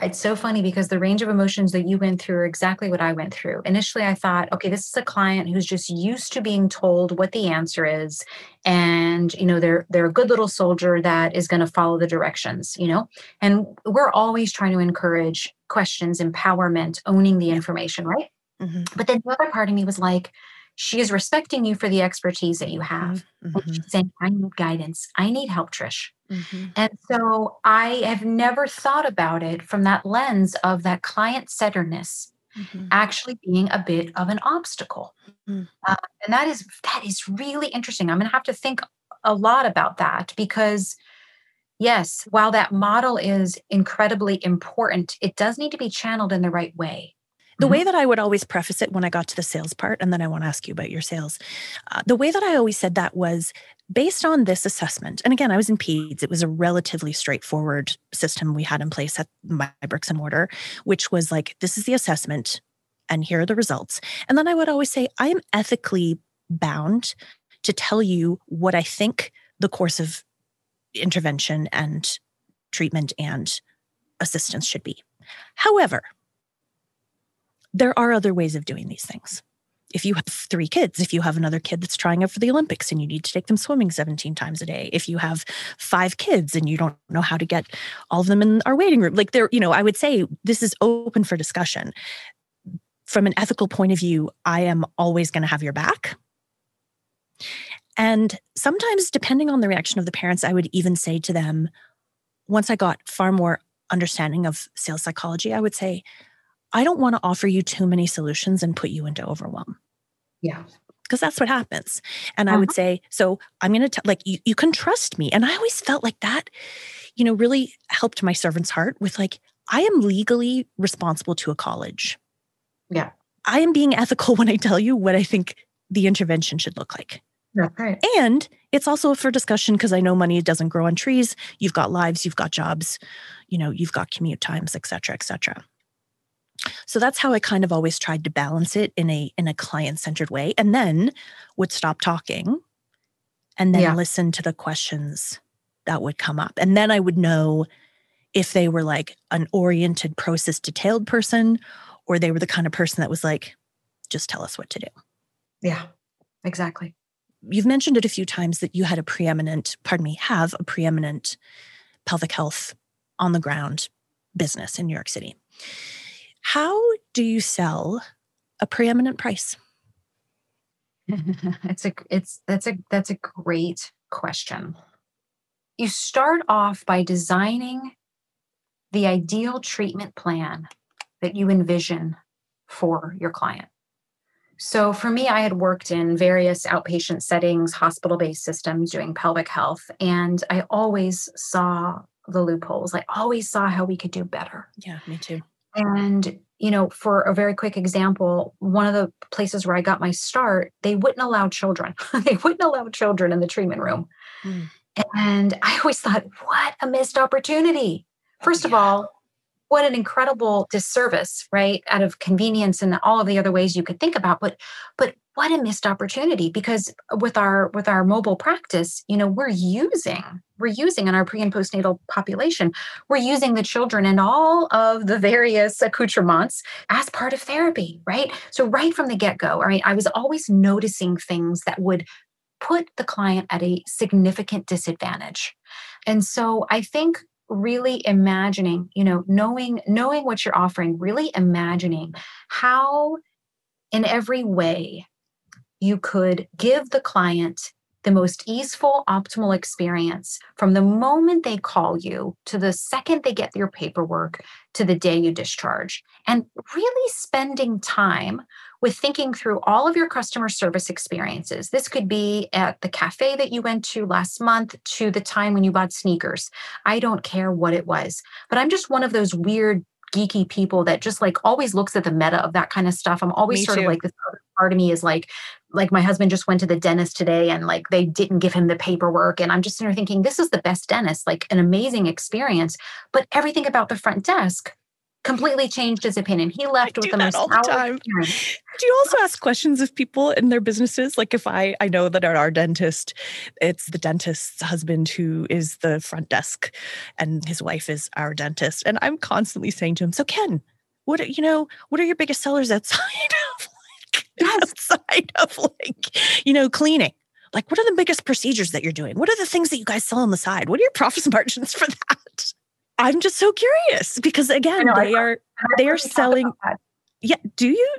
It's so funny because the range of emotions that you went through are exactly what I went through. Initially, I thought, okay, this is a client who's just used to being told what the answer is, and you know they're they're a good little soldier that is going to follow the directions, you know. And we're always trying to encourage questions, empowerment, owning the information, right? Mm-hmm. But then the other part of me was like, she is respecting you for the expertise that you have. Mm-hmm. She's saying, I need guidance. I need help, Trish. Mm-hmm. And so I have never thought about it from that lens of that client centeredness mm-hmm. actually being a bit of an obstacle. Mm-hmm. Uh, and that is that is really interesting. I'm going to have to think a lot about that because yes, while that model is incredibly important, it does need to be channeled in the right way. The mm-hmm. way that I would always preface it when I got to the sales part, and then I want to ask you about your sales, uh, the way that I always said that was based on this assessment. And again, I was in PEDS. It was a relatively straightforward system we had in place at my bricks and mortar, which was like, this is the assessment, and here are the results. And then I would always say, I am ethically bound to tell you what I think the course of intervention and treatment and assistance should be. However, there are other ways of doing these things. If you have three kids, if you have another kid that's trying out for the Olympics and you need to take them swimming 17 times a day, if you have five kids and you don't know how to get all of them in our waiting room, like there, you know, I would say this is open for discussion. From an ethical point of view, I am always going to have your back. And sometimes, depending on the reaction of the parents, I would even say to them, once I got far more understanding of sales psychology, I would say, I don't want to offer you too many solutions and put you into overwhelm. Yeah. Because that's what happens. And uh-huh. I would uh-huh. say, so I'm going to tell, like, you, you can trust me. And I always felt like that, you know, really helped my servant's heart with like, I am legally responsible to a college. Yeah. I am being ethical *laughs* when I tell you what I think the intervention should look like. That's right. And it's also for discussion because I know money doesn't grow on trees. You've got lives, you've got jobs, you know, you've got commute times, et cetera, et cetera. So that's how I kind of always tried to balance it in a in a client-centered way and then would stop talking and then yeah. listen to the questions that would come up. And then I would know if they were like an oriented process detailed person or they were the kind of person that was like just tell us what to do. Yeah. Exactly. You've mentioned it a few times that you had a preeminent, pardon me, have a preeminent pelvic health on the ground business in New York City. How do you sell a preeminent price? *laughs* it's a it's that's a that's a great question. You start off by designing the ideal treatment plan that you envision for your client. So for me, I had worked in various outpatient settings, hospital based systems doing pelvic health, and I always saw the loopholes. I always saw how we could do better. Yeah, me too. And, you know, for a very quick example, one of the places where I got my start, they wouldn't allow children. *laughs* they wouldn't allow children in the treatment room. Mm. And I always thought, what a missed opportunity. First yeah. of all, what an incredible disservice, right? Out of convenience and all of the other ways you could think about. But but what a missed opportunity because with our with our mobile practice you know we're using we're using in our pre and postnatal population we're using the children and all of the various accoutrements as part of therapy right? So right from the get-go right i was always noticing things that would put the client at a significant disadvantage. And so i think really imagining you know knowing knowing what you're offering really imagining how in every way you could give the client the most easeful, optimal experience from the moment they call you to the second they get your paperwork to the day you discharge. And really spending time with thinking through all of your customer service experiences. This could be at the cafe that you went to last month to the time when you bought sneakers. I don't care what it was, but I'm just one of those weird geeky people that just like always looks at the meta of that kind of stuff. I'm always Me sort too. of like this other part of me is like, like my husband just went to the dentist today and like they didn't give him the paperwork. And I'm just sitting there thinking, this is the best dentist, like an amazing experience. But everything about the front desk completely changed his opinion. He left do with the most all the time. Do you also ask questions of people in their businesses? Like if I I know that at our dentist, it's the dentist's husband who is the front desk and his wife is our dentist. And I'm constantly saying to him, So Ken, what are you know, what are your biggest sellers outside *laughs* of like Yes. outside of like, you know, cleaning? Like what are the biggest procedures that you're doing? What are the things that you guys sell on the side? What are your profit margins for that? I'm just so curious because again, know, I- they are I've They are heard you talk selling- yeah, do you?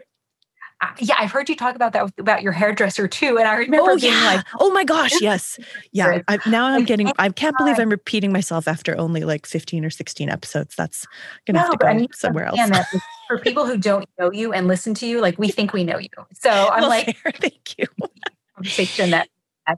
Uh, yeah, I've heard you talk about that with- about your hairdresser too. And I remember Oh being yeah. like, oh my gosh, yes. Yeah. I, now I'm getting I can't believe. I'm repeating myself after only like 15 or 16 episodes. That's gonna have No, to but I go somewhere else. for people who don't know you and listen to you, like we think we know you. So *laughs* I'm Well, like fair, *laughs* thank you. *laughs* conversation that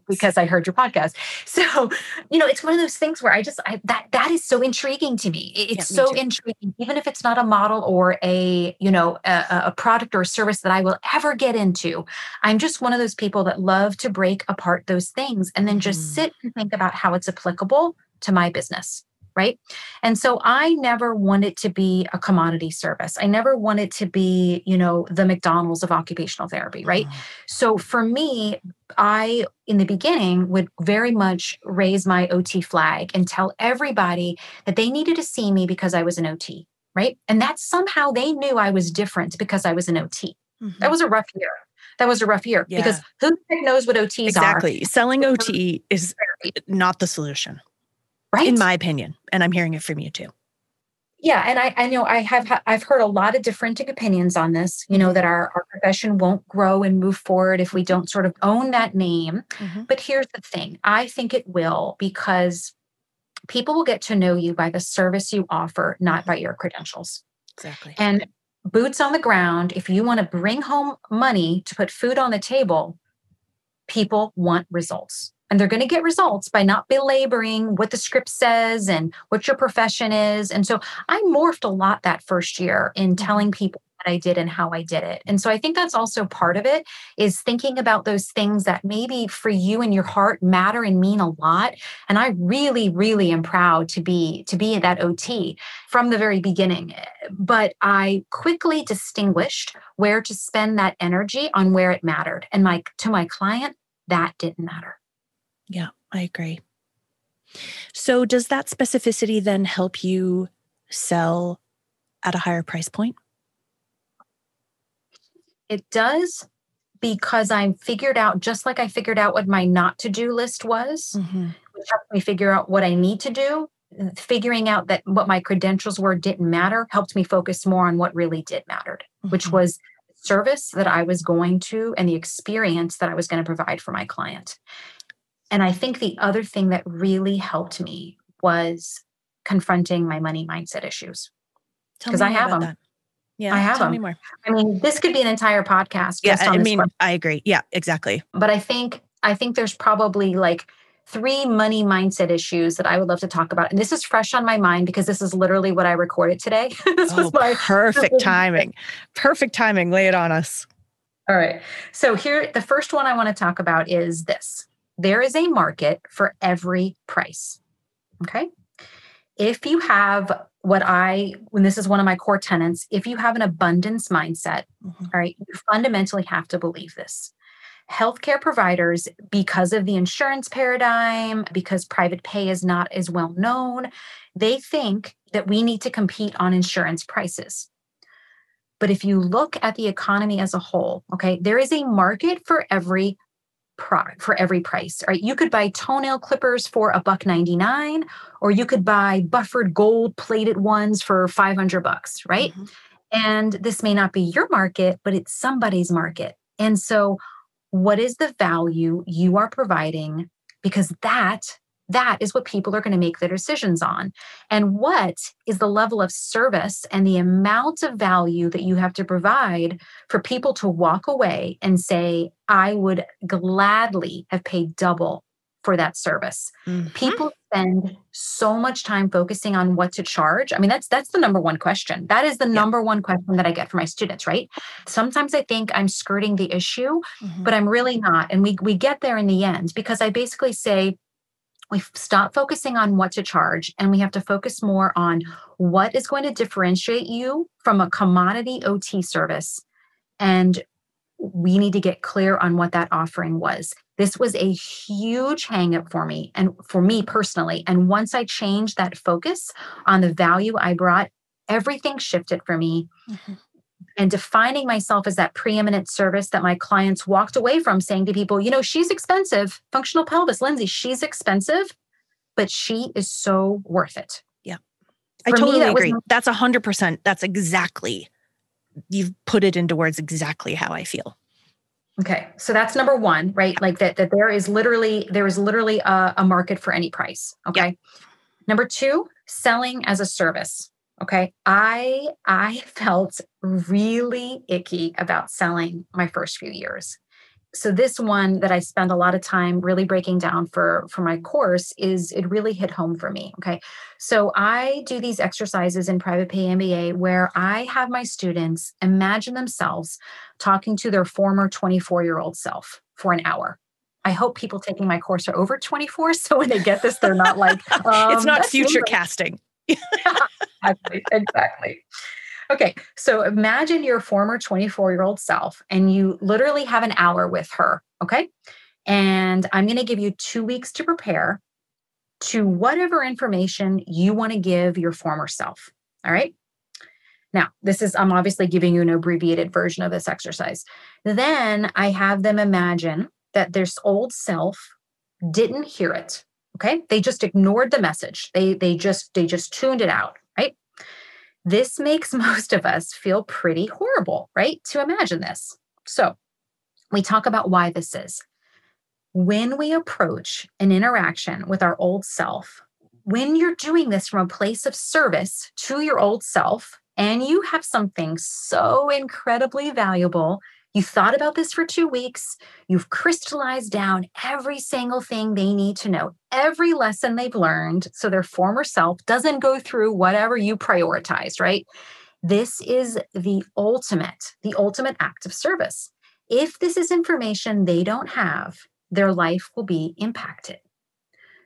because I heard your podcast. *laughs* So, you know, it's one of those things where I just I, that that is so intriguing to me. It's Yeah, me so too. intriguing, even if it's not a model or a you know a, a- product or a service that I will ever get into. I'm just one of those people that love to break apart those things and then just mm-hmm. sit and think about how it's applicable to my business. Right. And so I never wanted to be a commodity service. I never wanted to be, you know, the McDonald's of occupational therapy. Right. Mhm. So for me, I, in the beginning, would very much raise my OT flag and tell everybody that they needed to see me because I was an OT, right? And that somehow they knew I was different because I was an OT. Mhm. That was a rough year. That was a rough year because who knows what OTs are. Exactly. Selling OT is not the solution, right? in my opinion. And I'm hearing it from you too. yeah and i i know i have i've heard a lot of different opinions on this you know that our, our profession won't grow and move forward if we don't sort of own that name Mhm. but here's the thing i think it will because people will get to know you by the service you offer not by your credentials Exactly. and boots on the ground if you want to bring home money to put food on the table people want results and they're going to get results by not belaboring what the script says and what your profession is. And so i morphed a lot that first year in mm-hmm. telling people what i did and how i did it. And so i think that's also part of it is thinking about those things that maybe for you and your heart matter and mean a lot. And i really really am proud to be to be that ot from the very beginning. But i quickly distinguished where to spend that energy on where it mattered. And my to my client that didn't matter Yeah, I agree. So, does that specificity then help you sell at a higher price point? It does because I figured out, just like I figured out what my not to do list was, Mhm. which helped me figure out what I need to do. Figuring out that what my credentials were didn't matter helped me focus more on what really did mattered, which Mhm. was service that I was going to and the experience that I was going to provide for my client. And I think the other thing that really helped me was confronting my money mindset issues. Because I have them. that. Yeah, I have tell me 'em. more. I mean, this could be an entire podcast Yeah, just on I mean, question. I agree. Yeah, exactly. but I think I think there's probably like three money mindset issues that I would love to talk about. And this is fresh on my mind because this is literally what I recorded today. *laughs* this Oh, was my perfect *laughs* timing. Perfect timing. Lay it on us. All right. So here the first one I want to talk about is this. There is a market for every price. Okay? If you have what I when this is one of my core tenants, if you have an abundance mindset, Mhm. all right, you fundamentally have to believe this. healthcare providers, because of the insurance paradigm, because private pay is not as well known, they think that we need to compete on insurance prices. But if you look at the economy as a whole, okay, there is a market for every product for every price right? You could buy toenail clippers for a buck 99 or you could buy buffered gold plated ones for 500 bucks right? Mm-hmm. and this may not be your market but it's somebody's market. And so what is the value you are providing? Because that that is what people are going to make their decisions on. And what is the level of service and the amount of value that you have to provide for people to walk away and say, I would gladly have paid double for that service. Mm-hmm. People spend so much time focusing on what to charge. I mean, that's that's the number one question. That is the yeah. number one question that I get from my students, right? Sometimes I think I'm skirting the issue, mm-hmm. but I'm really not. And we we get there in the end because I basically say, we stop focusing on what to charge and we have to focus more on what is going to differentiate you from a commodity OT service. And we need to get clear on what that offering was. This was a huge hangup for me and for me personally. And once I changed that focus on the value I brought, everything shifted for me. Mm-hmm and defining myself as that preeminent service that my clients walked away from saying to people, you know, she's expensive, functional pelvis, Lindsey, she's expensive, but she is so worth it. Yeah. For I totally me, that agree. Was- that's a hundred percent. That's exactly, you've put it into words exactly how I feel. Okay. So that's number one, right? Like that, that there is literally, there is literally a, a market for any price. Okay. Yeah. Number two, selling as a service okay i i *laughs* felt really icky about selling my first few years so this one that i spend a lot of time really breaking down for for my course is it really hit home for me okay so i do these exercises in private pay mba where i have my students imagine themselves talking to their former 24 year old self for an hour I hope people taking my course are over 24. So when they get this, they're not like, *laughs* um, it's not future casting. *laughs* exactly. Exactly. Okay. So imagine your former 24 year old self and you literally have an hour with her. Okay. And I'm going to give you two weeks to prepare to whatever information you want to give your former self. All right. Now, this is, I'm obviously giving you an abbreviated version of this exercise. Then I have them imagine that this old self didn't hear it. Okay. They just ignored the message. They, they just, they just tuned it out. This makes *laughs* most of us feel pretty horrible, right? To imagine this. So, we talk about why this is. When we approach an interaction with our old self, when you're doing this from a place of service to your old self, and you have something so incredibly valuable you thought about this for two weeks. You've crystallized down every single thing they need to know, every lesson they've learned. So their former self doesn't go through whatever you prioritized, right? This is the ultimate, the ultimate act of service. If this is information they don't have, their life will be impacted.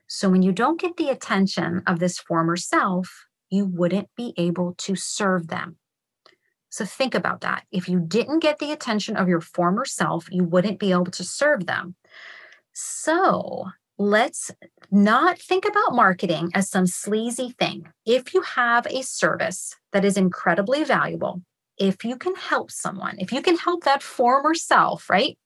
So when you don't get the attention of this former self, you wouldn't be able to serve them. So think about that. If you didn't get the attention of your former self, you wouldn't be able to serve them. So let's not think about marketing as some sleazy thing. If you have a service that is incredibly valuable, if you can help someone, if you can help that former self, right?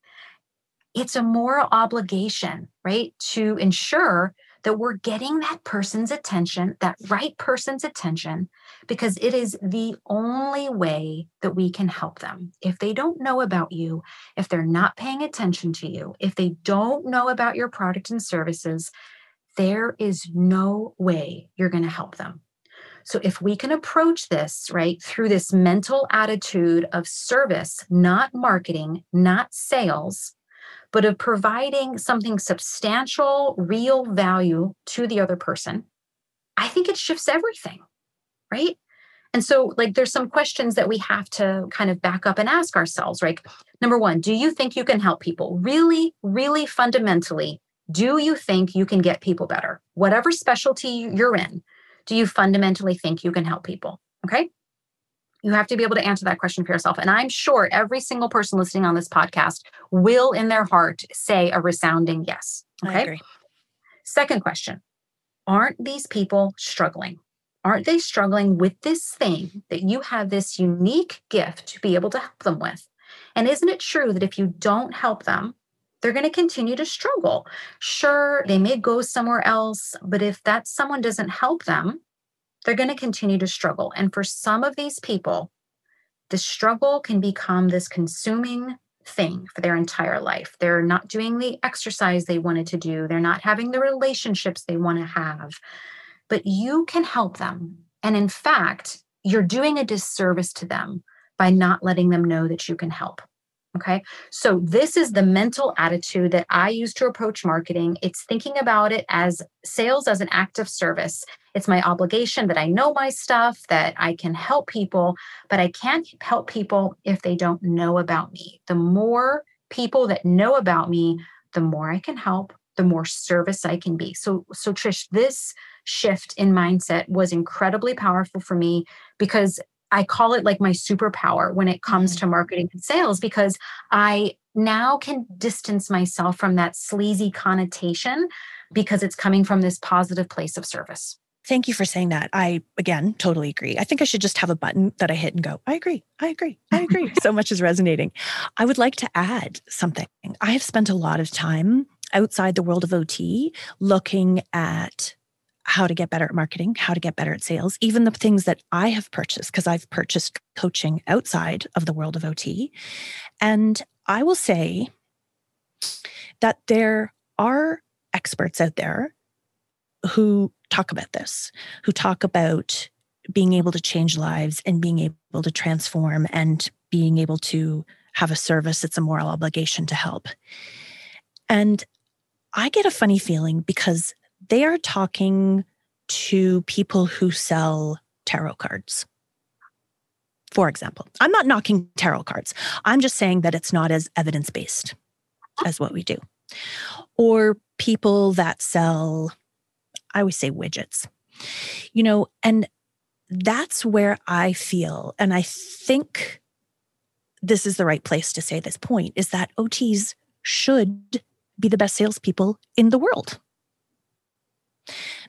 It's a moral obligation, right? To ensure that we're getting that person's attention, that right person's attention, because it is the only way that we can help them. If they don't know about you, if they're not paying attention to you, if they don't know about your product and services, there is no way you're going to help them. So, if we can approach this, right, through this mental attitude of service, not marketing, not sales, but of providing something substantial, real value to the other person, I think it shifts everything, right? And so, like, there's some questions that we have to kind of back up and ask ourselves, right? Number one, do you think you can help people? Really, really fundamentally, do you think you can get people better? Whatever specialty you're in, do you fundamentally think you can help people? Okay. You have to be able to answer that question for yourself. And I'm sure every single person listening on this podcast will, in their heart, say a resounding yes. Okay. Second question Aren't these people struggling? Aren't they struggling with this thing that you have this unique gift to be able to help them with? And isn't it true that if you don't help them, they're going to continue to struggle? Sure, they may go somewhere else, but if that someone doesn't help them, they're going to continue to struggle. And for some of these people, the struggle can become this consuming thing for their entire life. They're not doing the exercise they wanted to do, they're not having the relationships they want to have. But you can help them. And in fact, you're doing a disservice to them by not letting them know that you can help. Okay. So, this is the mental attitude that I use to approach marketing. It's thinking about it as sales as an act of service. It's my obligation that I know my stuff, that I can help people, but I can't help people if they don't know about me. The more people that know about me, the more I can help, the more service I can be. So, so Trish, this shift in mindset was incredibly powerful for me because I call it like my superpower when it comes mm-hmm. to marketing and sales because I now can distance myself from that sleazy connotation because it's coming from this positive place of service. Thank you for saying that. I, again, totally agree. I think I should just have a button that I hit and go, I agree, I agree, I agree. *laughs* so much is resonating. I would like to add something. I have spent a lot of time outside the world of OT looking at how to get better at marketing, how to get better at sales, even the things that I have purchased, because I've purchased coaching outside of the world of OT. And I will say that there are experts out there who talk about this, who talk about being able to change lives and being able to transform and being able to have a service it's a moral obligation to help. And I get a funny feeling because they are talking to people who sell tarot cards. For example, I'm not knocking tarot cards. I'm just saying that it's not as evidence based as what we do. Or people that sell, I always say widgets, you know, and that's where I feel, and I think this is the right place to say this point is that OTs should be the best salespeople in the world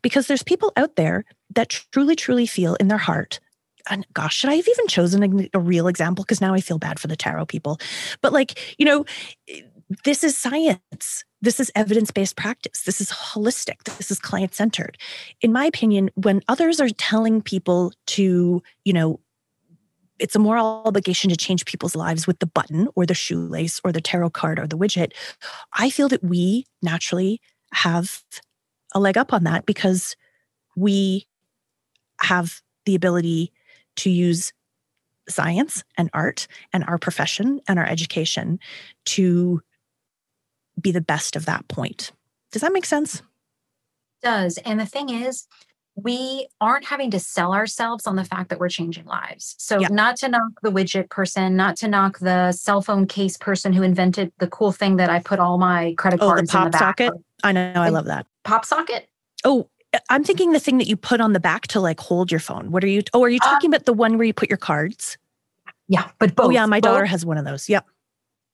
because there's people out there that truly, truly feel in their heart. And gosh, should I have even chosen a, a real example? Because now I feel bad for the tarot people. But like, you know, this is science. This is evidence based practice. This is holistic. This is client centered. In my opinion, when others are telling people to, you know, it's a moral obligation to change people's lives with the button or the shoelace or the tarot card or the widget. I feel that we naturally have a leg up on that because we have the ability to use science and art and our profession and our education to be the best of that point. Does that make sense? Does. And the thing is, we aren't having to sell ourselves on the fact that we're changing lives. So, yeah. not to knock the widget person, not to knock the cell phone case person who invented the cool thing that I put all my credit cards oh, the pop in the socket. I know, I love that pop socket? Oh, I'm thinking the thing that you put on the back to like hold your phone. What are you? Oh, are you uh, talking uh, about the one where you put your cards? Yeah, but both. Oh, yeah, my both. daughter has one of those. Yep.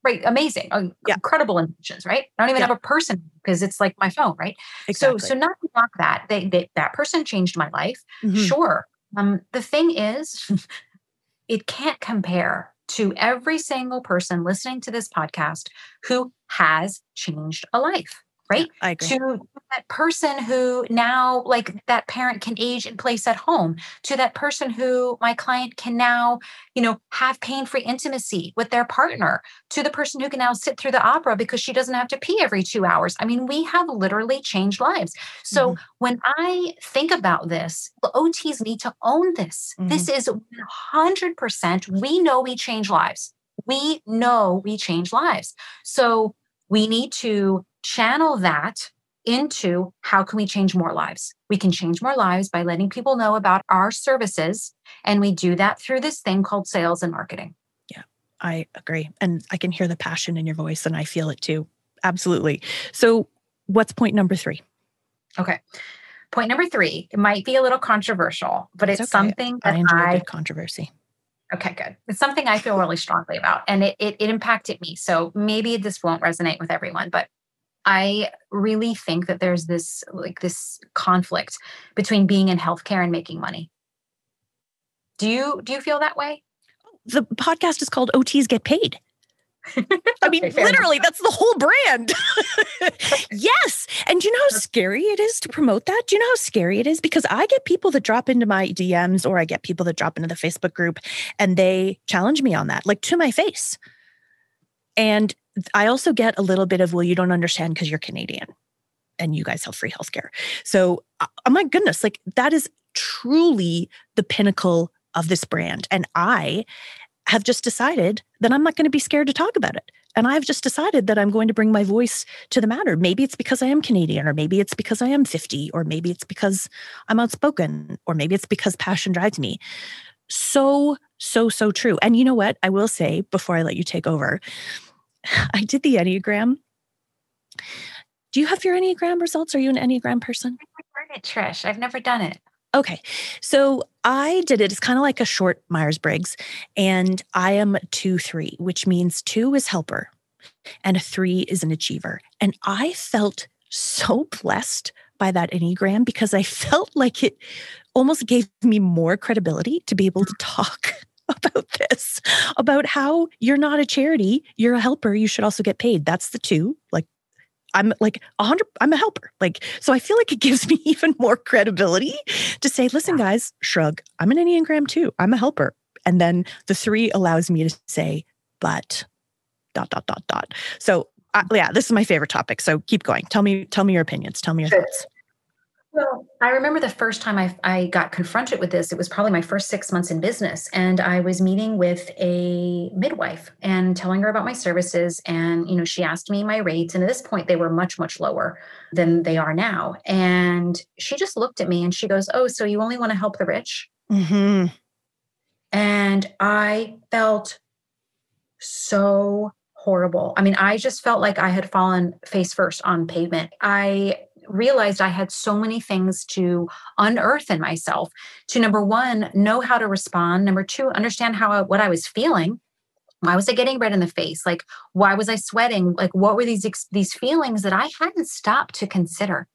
Right, amazing, uh, yeah. incredible inventions, right? I don't even have a person because it's like my phone, right? Exactly. So, so not to knock that. They, they that person changed my life. Mm-hmm. Sure. Um, the thing is, *laughs* it can't compare to every single person listening to this podcast who has changed a life right? I agree. To that person who now, like that parent can age in place at home, to that person who my client can now, you know, have pain free intimacy with their partner, to the person who can now sit through the opera because she doesn't have to pee every two hours. I mean, we have literally changed lives. So mm-hmm. when I think about this, the OTs need to own this. Mm-hmm. This is 100%. We know we change lives. We know we change lives. So we need to channel that into how can we change more lives? We can change more lives by letting people know about our services. And we do that through this thing called sales and marketing. Yeah, I agree. And I can hear the passion in your voice and I feel it too. Absolutely. So, what's point number three? Okay. Point number three, it might be a little controversial, but it's, it's okay. something that I enjoy I, controversy. Okay, good. It's something I feel really strongly about, and it, it, it impacted me. So maybe this won't resonate with everyone, but I really think that there's this like this conflict between being in healthcare and making money. Do you do you feel that way? The podcast is called OTs Get Paid. *laughs* I mean, okay, literally, that's the whole brand. *laughs* yes. And do you know how scary it is to promote that? Do you know how scary it is? Because I get people that drop into my DMs or I get people that drop into the Facebook group and they challenge me on that, like to my face. And I also get a little bit of, well, you don't understand because you're Canadian and you guys have free healthcare. So, uh, oh my goodness, like that is truly the pinnacle of this brand. And I have just decided that I'm not going to be scared to talk about it. And I've just decided that I'm going to bring my voice to the matter. Maybe it's because I am Canadian, or maybe it's because I am 50, or maybe it's because I'm outspoken, or maybe it's because passion drives me. So, so, so true. And you know what? I will say before I let you take over, *laughs* I did the Enneagram. Do you have your Enneagram results? Are you an Enneagram person? I've never it, Trish. I've never done it. Okay. So I did it. It's kind of like a short Myers Briggs. And I am two, three, which means two is helper and a three is an achiever. And I felt so blessed by that Enneagram because I *laughs* felt like it almost gave me more credibility to be able to talk *laughs* about this, about how you're not a charity, you're a helper, you should also get paid. That's the two, like I'm like a hundred, I'm a helper. Like, so I feel like it gives *laughs* me even more credibility to say, listen, guys, shrug, I'm an Enneagram two. I'm a helper. And then the three allows me to say, but dot, dot, dot, dot. So uh, yeah, this is my favorite topic. So keep going. Tell me, tell me your opinions. Tell me your thoughts. Well, I remember the first time I, I got confronted with this, it was probably my first six months in business. And I was meeting with a midwife and telling her about my services. And, you know, she asked me my rates. And at this point, they were much, much lower than they are now. And she just looked at me and she goes, Oh, so you only want to help the rich? Mm-hmm. And I felt so horrible. I mean, I just felt like I had fallen face first on pavement. I realized I had so many things to unearth in myself to number one, know how to respond. Number two, understand how what I was feeling. Why was I getting red in the face? Like, why was I sweating? Like, what were these these feelings that I hadn't stopped to consider?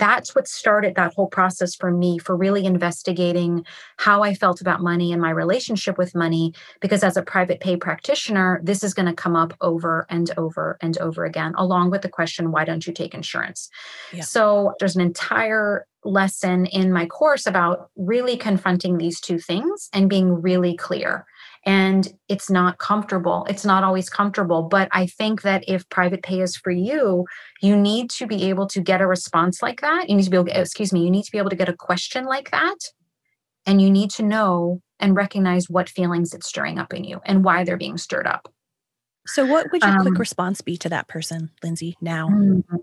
That's what started that whole process for me for really investigating how I felt about money and my relationship with money. Because as a private pay practitioner, this is going to come up over and over and over again, along with the question, why don't you take insurance? Yeah. So there's an entire lesson in my course about really confronting these two things and being really clear and it's not comfortable. It's not always comfortable. But I think that if private pay is for you, you need to be able to get a response like that. You need to be able to, excuse me, you need to be able to get a question like that. And you need to know and recognize what feelings it's stirring up in you and why they're being stirred up. So, what would your um, quick response be to that person, Lindsey, now? Mm-hmm.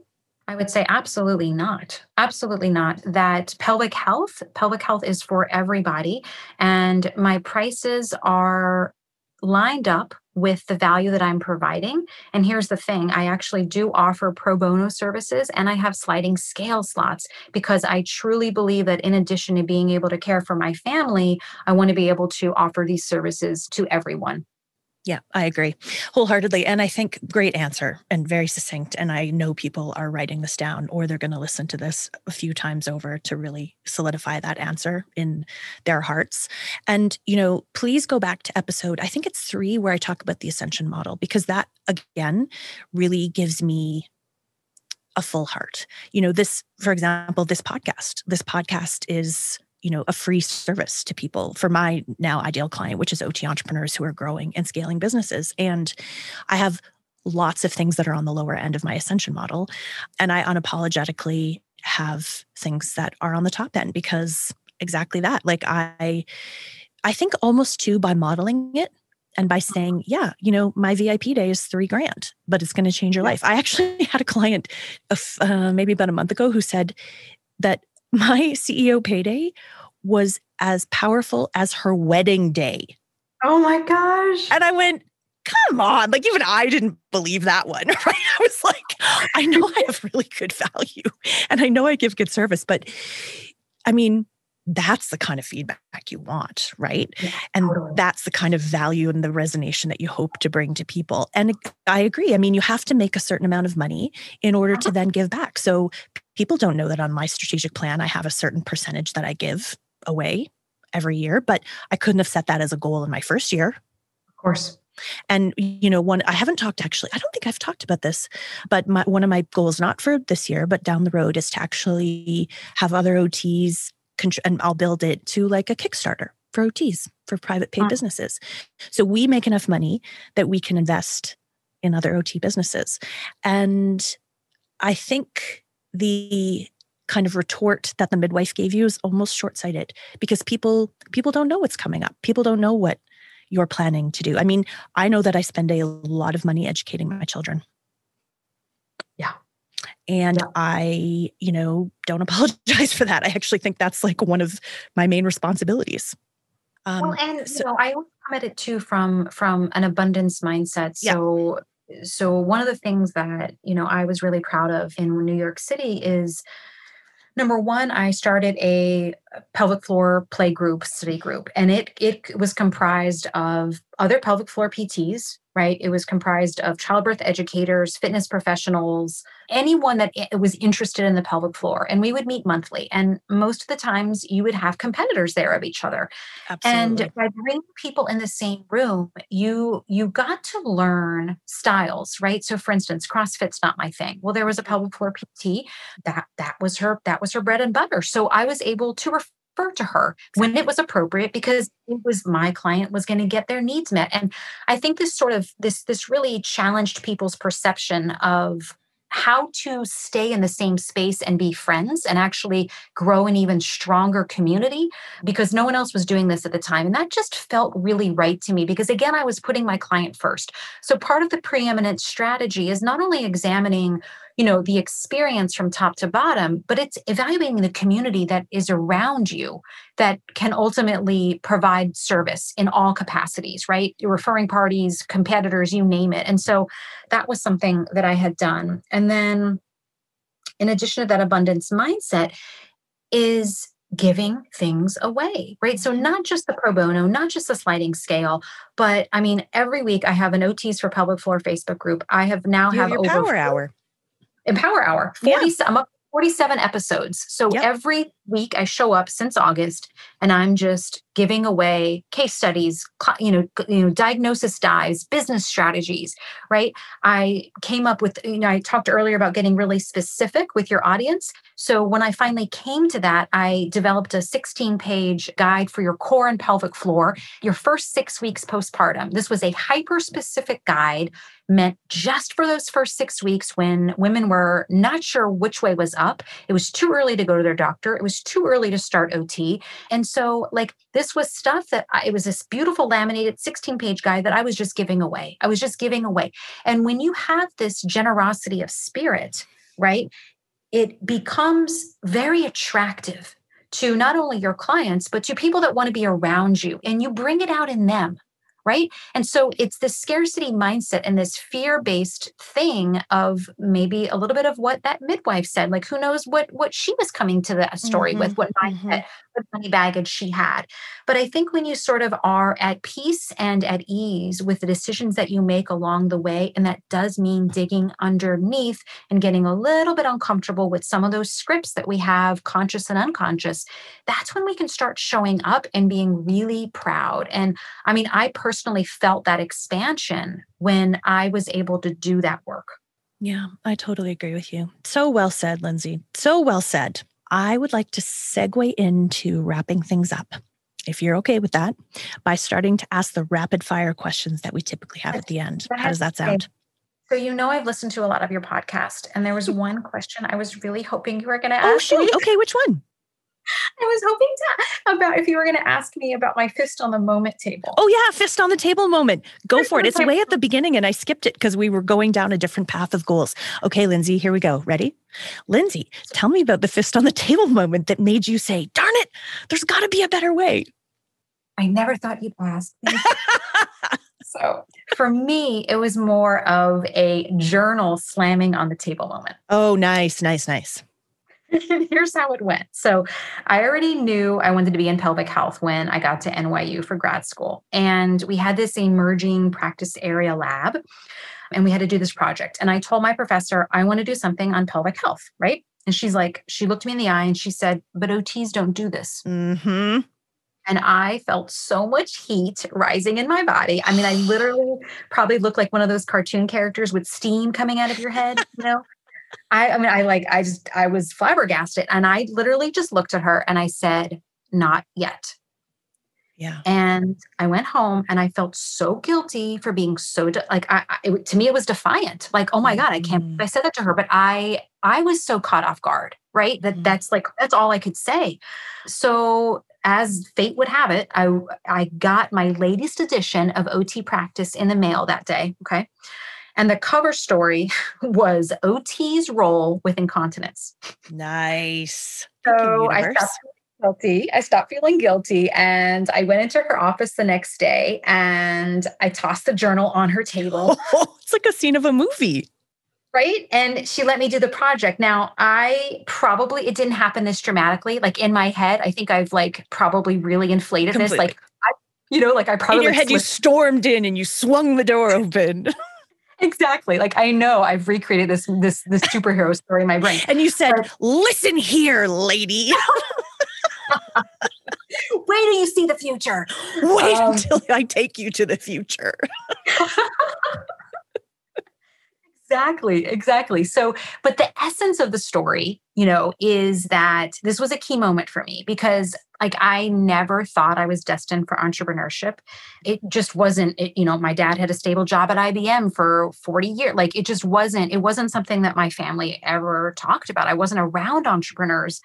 I would say absolutely not. Absolutely not. That pelvic health, pelvic health is for everybody. And my prices are lined up with the value that I'm providing. And here's the thing I actually do offer pro bono services and I have sliding scale slots because I truly believe that in addition to being able to care for my family, I want to be able to offer these services to everyone. Yeah, I agree wholeheartedly. And I think great answer and very succinct. And I know people are writing this down or they're going to listen to this a few times over to really solidify that answer in their hearts. And, you know, please go back to episode, I think it's three, where I talk about the ascension model, because that again really gives me a full heart. You know, this, for example, this podcast, this podcast is you know a free service to people for my now ideal client which is ot entrepreneurs who are growing and scaling businesses. And i have lots of things that are on the lower end of my ascension model. And i unapologetically have things that are on the top end because exactly that. Like i i think almost too by modeling it and by saying yeah you know my vip day is three grand but it's going to change your life. I actually *laughs* had a client uh, maybe about a month ago who said that my CEO payday was as powerful as her wedding day. Oh my gosh. And I went, come on. Like, even I didn't believe that one, *laughs* right? I was like, I know I have really good value and I know I give good service, but I mean, that's the kind of feedback you want, right? Yeah, and totally. that's the kind of value and the resonation that you hope to bring to people. And I agree. I mean, you have to make a certain amount of money in order to Uh-huh. then give back. So people don't know that on my strategic plan, I have a certain percentage that I give away every year, but I couldn't have set that as a goal in my first year. Of course. And you know, one I haven't talked actually. I don't think I've talked about this, but my, one of my goals, not for this year, but down the road, is to actually have other OTs, and I'll build it to like a Kickstarter for OTs for private paid Wow. businesses. So we make enough money that we can invest in other OT businesses, and I think the kind of retort that the midwife gave you is almost short-sighted because people people don't know what's coming up. People don't know what you're planning to do. I mean, I know that I spend a lot of money educating my children. Yeah. And Yeah. I, you know, don't *laughs* apologize for that. I actually think that's like one of my main responsibilities. Um, well, and so- you know, I always come at it too from from an abundance mindset. So, so one of the things that you know I was really proud of in New York City is number one, I started a pelvic floor play group, study group, and it it was comprised of other pelvic floor PTs. Right, it was comprised of childbirth educators, fitness professionals, anyone that was interested in the pelvic floor, and we would meet monthly. And most of the times, you would have competitors there of each other. absolutely. And by bringing people in the same room, you you got to learn styles, right? So, for instance, CrossFit's not my thing. Well, there was a pelvic floor PT that that was her that was her bread and butter. So I was able to refer to her when it was appropriate because it was my client was going to get their needs met. And I think this sort of this this really challenged people's perception of how to stay in the same space and be friends and actually grow an even stronger community because no one else was doing this at the time. And that just felt really right to me because, again, I was putting my client first. So, part of the preeminent strategy is not only examining you know the experience from top to bottom but it's evaluating the community that is around you that can ultimately provide service in all capacities right Your referring parties competitors you name it and so that was something that i had done and then in addition to that abundance mindset is giving things away, right? So, not just the pro bono, not just the sliding scale, but I mean, every week I have an OTs for Pelvic Floor Facebook group. I have now you have have your over power hour. Empower Hour. Yeah. I'm up 47 episodes. So Yep. every week I show up since August and I'm just giving away case studies, you know, you know, diagnosis dives, business strategies, right? I came up with, you know, I talked earlier about getting really specific with your audience. So when I finally came to that, I developed a 16 page guide for your core and pelvic floor, your first six weeks postpartum. This was a hyper specific guide meant just for those first six weeks when women were not sure which way was up. It was too early to go to their doctor. It was too early to start OT. And so, like, this was stuff that I, it was this beautiful laminated 16 page guide that I was just giving away. I was just giving away. And when you have this generosity of spirit, right, it becomes very attractive to not only your clients, but to people that want to be around you. And you bring it out in them right? And so it's this scarcity mindset and this fear based thing of maybe a little bit of what that midwife said. Like, who knows what what she was coming to the story Mhm, with, what mhm. mindset, what money baggage she had. But I think when you sort of are at peace and at ease with the decisions that you make along the way, and that does mean digging underneath and getting a little bit uncomfortable with some of those scripts that we have, conscious and unconscious, that's when we can start showing up and being really proud. And I mean, I personally felt that expansion when I was able to do that work. Yeah, I totally agree with you. So well said, Lindsey. So well said. I would like to segue into wrapping things up, if you're okay with that, by starting to ask the rapid fire questions that we typically have at the end. How does that sound? So, you know, I've listened to a lot of your podcast, and there was *laughs* one question I was really hoping you were going to oh, ask. Oh, me. shoot. Okay, which one? I was hoping to about if you were going to ask me about my fist on the moment table. Oh, yeah, fist on the table moment. Go Fist for it. It's way at the beginning, and I skipped it because we were going down a different path of goals. Okay, Lindsey, here we go. Ready? Lindsey, tell me about the fist on the table moment that made you say, darn it, there's got to be a better way. I never thought you'd ask. me. *laughs* so, for me, it was more of a journal slamming on the table moment. Oh, nice, nice, nice. *laughs* here's how it went. So, I already knew I wanted to be in pelvic health when I got to NYU for grad school. And we had this emerging practice area lab, and we had to do this project. And I told my professor, I want to do something on pelvic health, right? And she's like, she looked me in the eye and she said, But OTs don't do this. Mm-hmm. And I felt so much heat rising in my body. I mean, I literally probably looked like one of those cartoon characters with steam coming out of your head, you know? I, I mean, I like, I just, I was flabbergasted. And I literally just looked at her and I said, not yet. Yeah. And I went home and I felt so guilty for being so de- like I, I it, to me it was defiant. Like, oh my god, I can't Mm. I said that to her, but I I was so caught off guard, right? That Mm. that's like that's all I could say. So as fate would have it, I I got my latest edition of OT practice in the mail that day, okay? And the cover story *laughs* was OT's role with incontinence. Nice. So I stopped feeling guilty. I stopped feeling guilty and I went into her office the next day and I tossed the journal on her table, *laughs* it's like a scene of a movie. right? And she let me do the project. Now, I probably, it didn't happen this dramatically. Like in my head, I think I've like probably really inflated this. Completely. Like, I, you know, like I probably in your like, head, you stormed in and you swung the door open, *laughs* exactly. Like I know I've recreated this, this, this superhero story in my brain. and you said, "Listen here, lady. *laughs* Wait till you see the future. Wait Um, until I take you to the future." *laughs* Exactly, exactly. So, but the essence of the story, you know, is that this was a key moment for me because like I never thought I was destined for entrepreneurship. It just wasn't, it, you know, my dad had a stable job at IBM for 40 years. Like it just wasn't, it wasn't something that my family ever talked about. I wasn't around entrepreneurs.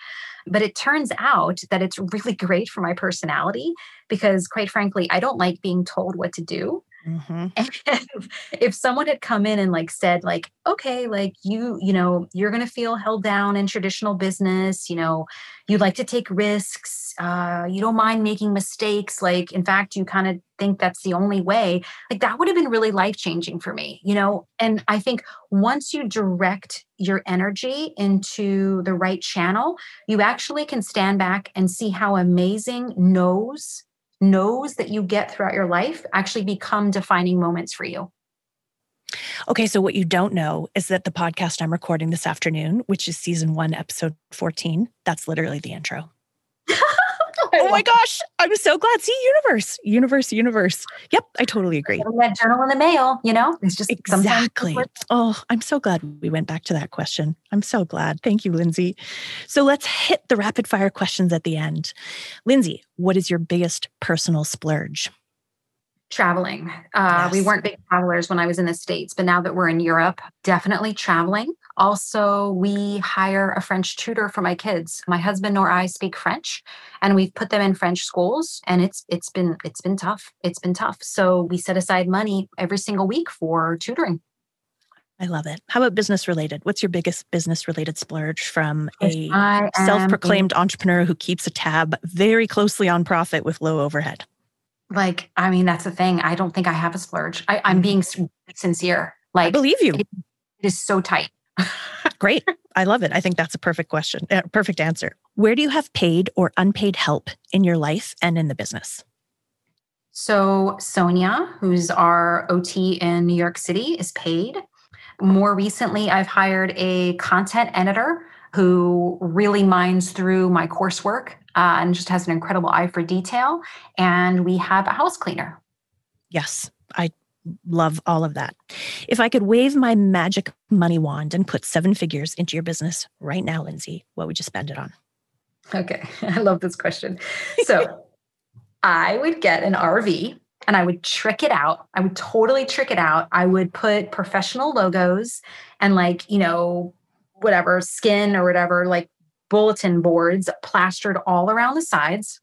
But it turns out that it's really *laughs* great for my personality because, quite frankly, I don't like being told what to do. Mhm. And *laughs* if, someone had come in and like said like okay like you you know you're going to feel held down in traditional business you know you like to take risks uh you don't mind making mistakes like in fact you kind of think that's the only way like that would have been really life changing for me you know and i think once you direct your energy into the right channel you actually can stand back and see how amazing no's no's that you get throughout your life actually become defining moments for you. Okay, so what you don't know is that the podcast I'm recording this afternoon, which is season one, episode 14, that's literally the intro. Oh my *laughs* gosh, I'm so glad. See, universe, universe, universe. Yep, I totally agree. Getting that journal in the mail, you know, it's just Exactly. Oh, I'm so glad we went back to that question. I'm so glad. Thank you, Lindsey. So let's hit the rapid fire questions at the end. Lindsey, what is your biggest personal splurge? Traveling. Uh, We weren't big travelers when I was in the States, but now that we're in Europe, definitely traveling. Also, we hire a French tutor for my kids. My husband nor I speak French, and we've put them in French schools, and it's it's been it's been tough. It's been tough. So we set aside money every single week for tutoring. I love it. How about business related? What's your biggest business related splurge from a self proclaimed entrepreneur who keeps a tab very closely on profit with low overhead? Like i mean that's the thing i don't think i have a splurge I, i'm being sincere like I believe you. it is so tight *laughs* Great. I love it. I think that's a perfect question, uh, perfect answer. Where do you have paid or unpaid help in your life and in the business? so sonia who's our ot in new york city is paid more recently i've hired a content editor who really minds through my coursework uh, and just has an incredible eye for detail and we have a house cleaner Yes, I love all of that. If I could wave my magic money wand and put seven figures into your business right now, Lindsey, what would you spend it on? Okay, *laughs* I love this question. So *laughs* I would get an RV and I would trick it out. I would totally trick it out. I would put professional logos and, like, you know, whatever skin or whatever, like bulletin boards plastered all around the sides.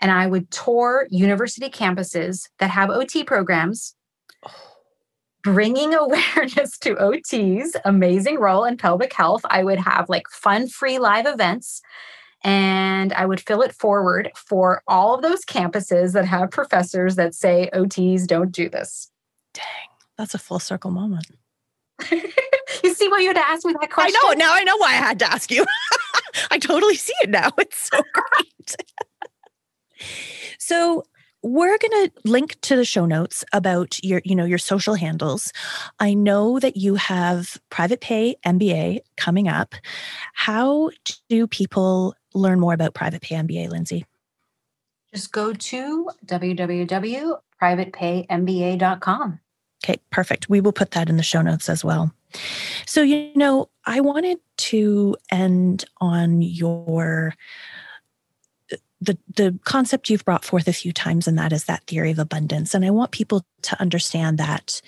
And I would tour university campuses that have OT programs. *sighs* Bringing awareness to OT's amazing role in pelvic health. I would have like fun, free live events and I would fill it forward for all of those campuses that have professors that say OTs don't do this. Dang, that's a full circle moment. *laughs* you see why you had to ask me that question? I know. Now I know why I had to ask you. *laughs* *laughs* I totally see it now. *laughs* It's so great. so we're going to link to the show notes about your you know your social handles. I know that you have private pay mba coming up. How do people learn more about private pay mba lindsey? Just go to www.privatepaymba.com okay perfect. We will put that in the show notes as well so you know i wanted to end on your the the concept you've brought forth a few times and that is that theory of abundance. And i want people to understand that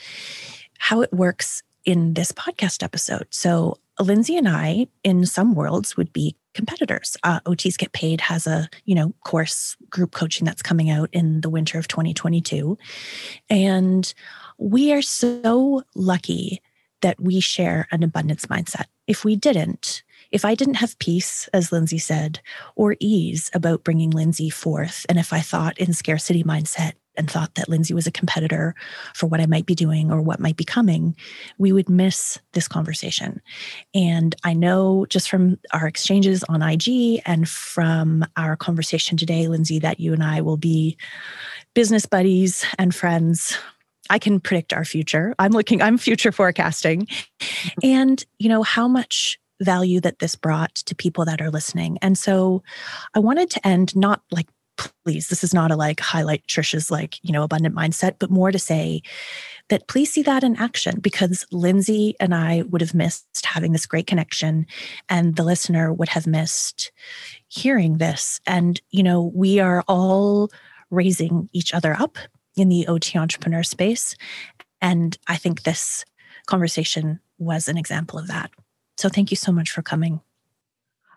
how it works in this podcast episode. So lindsey and i in some worlds would be competitors. Uh, ots get paid has a you know course group coaching that's coming out in the winter of 2022 and we are so lucky that we share an abundance mindset if we didn't if I didn't have peace, as Lindsey said, or ease about bringing Lindsey forth, and if I thought in scarcity mindset and thought that Lindsey was a competitor for what I might be doing or what might be coming, we would miss this conversation. And I know just from our exchanges on IG and from our conversation today, Lindsey, that you and I will be business buddies and friends I can predict our future. I'm looking, I'm future forecasting. And, you know, how much value that this brought to people that are listening. And so I wanted to end not like, please, this is not a like highlight Trisha's like, you know, abundant mindset, but more to say that please see that in action because Lindsey and I would have missed having this great connection and the listener would have missed hearing this. And, you know, we are all raising each other up in the OT entrepreneur space. And I think this conversation was an example of that. So thank you so much for coming.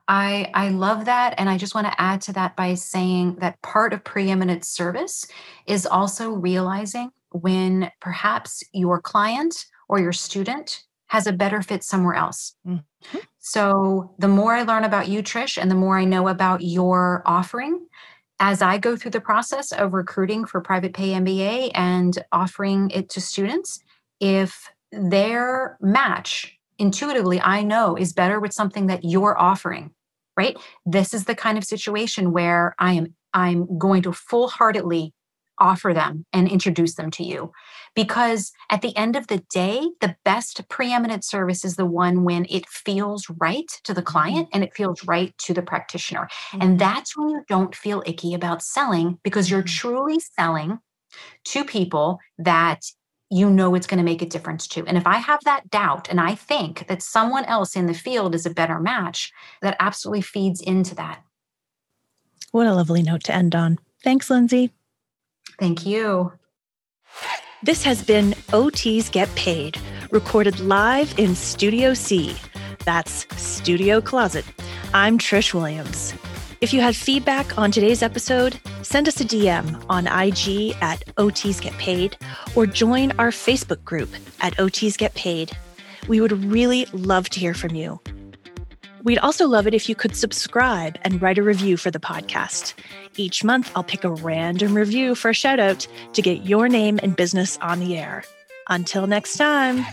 I, I love that. And I just want to add to that by saying that part of preeminent service is also realizing when perhaps your client or your student has a better fit somewhere else. Mm-hmm. So the more I learn about you, Trish, and the more I know about your offering, as I go through the process of recruiting for private pay MBA and offering it to students, if their match intuitively I know is better with something that you're offering, right? This is the kind of situation where I am I'm going to full-heartedly offer them and introduce them to you. Because at the end of the day, the best preeminent service is the one when it feels right to the client mm-hmm. and it feels right to the practitioner. Mm-hmm. And that's when you don't feel icky about selling because you're mm-hmm. truly selling to people that you know it's going to make a difference to. And if I have that doubt and I think that someone else in the field is a better match, that absolutely feeds into that. What a lovely note to end on. Thanks, Lindsey. Thank you. This has been OTs Get Paid, recorded live in Studio C. That's Studio Closet. I'm Trish Williams. If you had feedback on today's episode, send us a DM on IG at OTs Get Paid or join our Facebook group at OTs Get Paid. We would really love to hear from you. We'd also love it if you could subscribe and write a review for the podcast. Each month, I'll pick a random review for a shout out to get your name and business on the air. Until next time.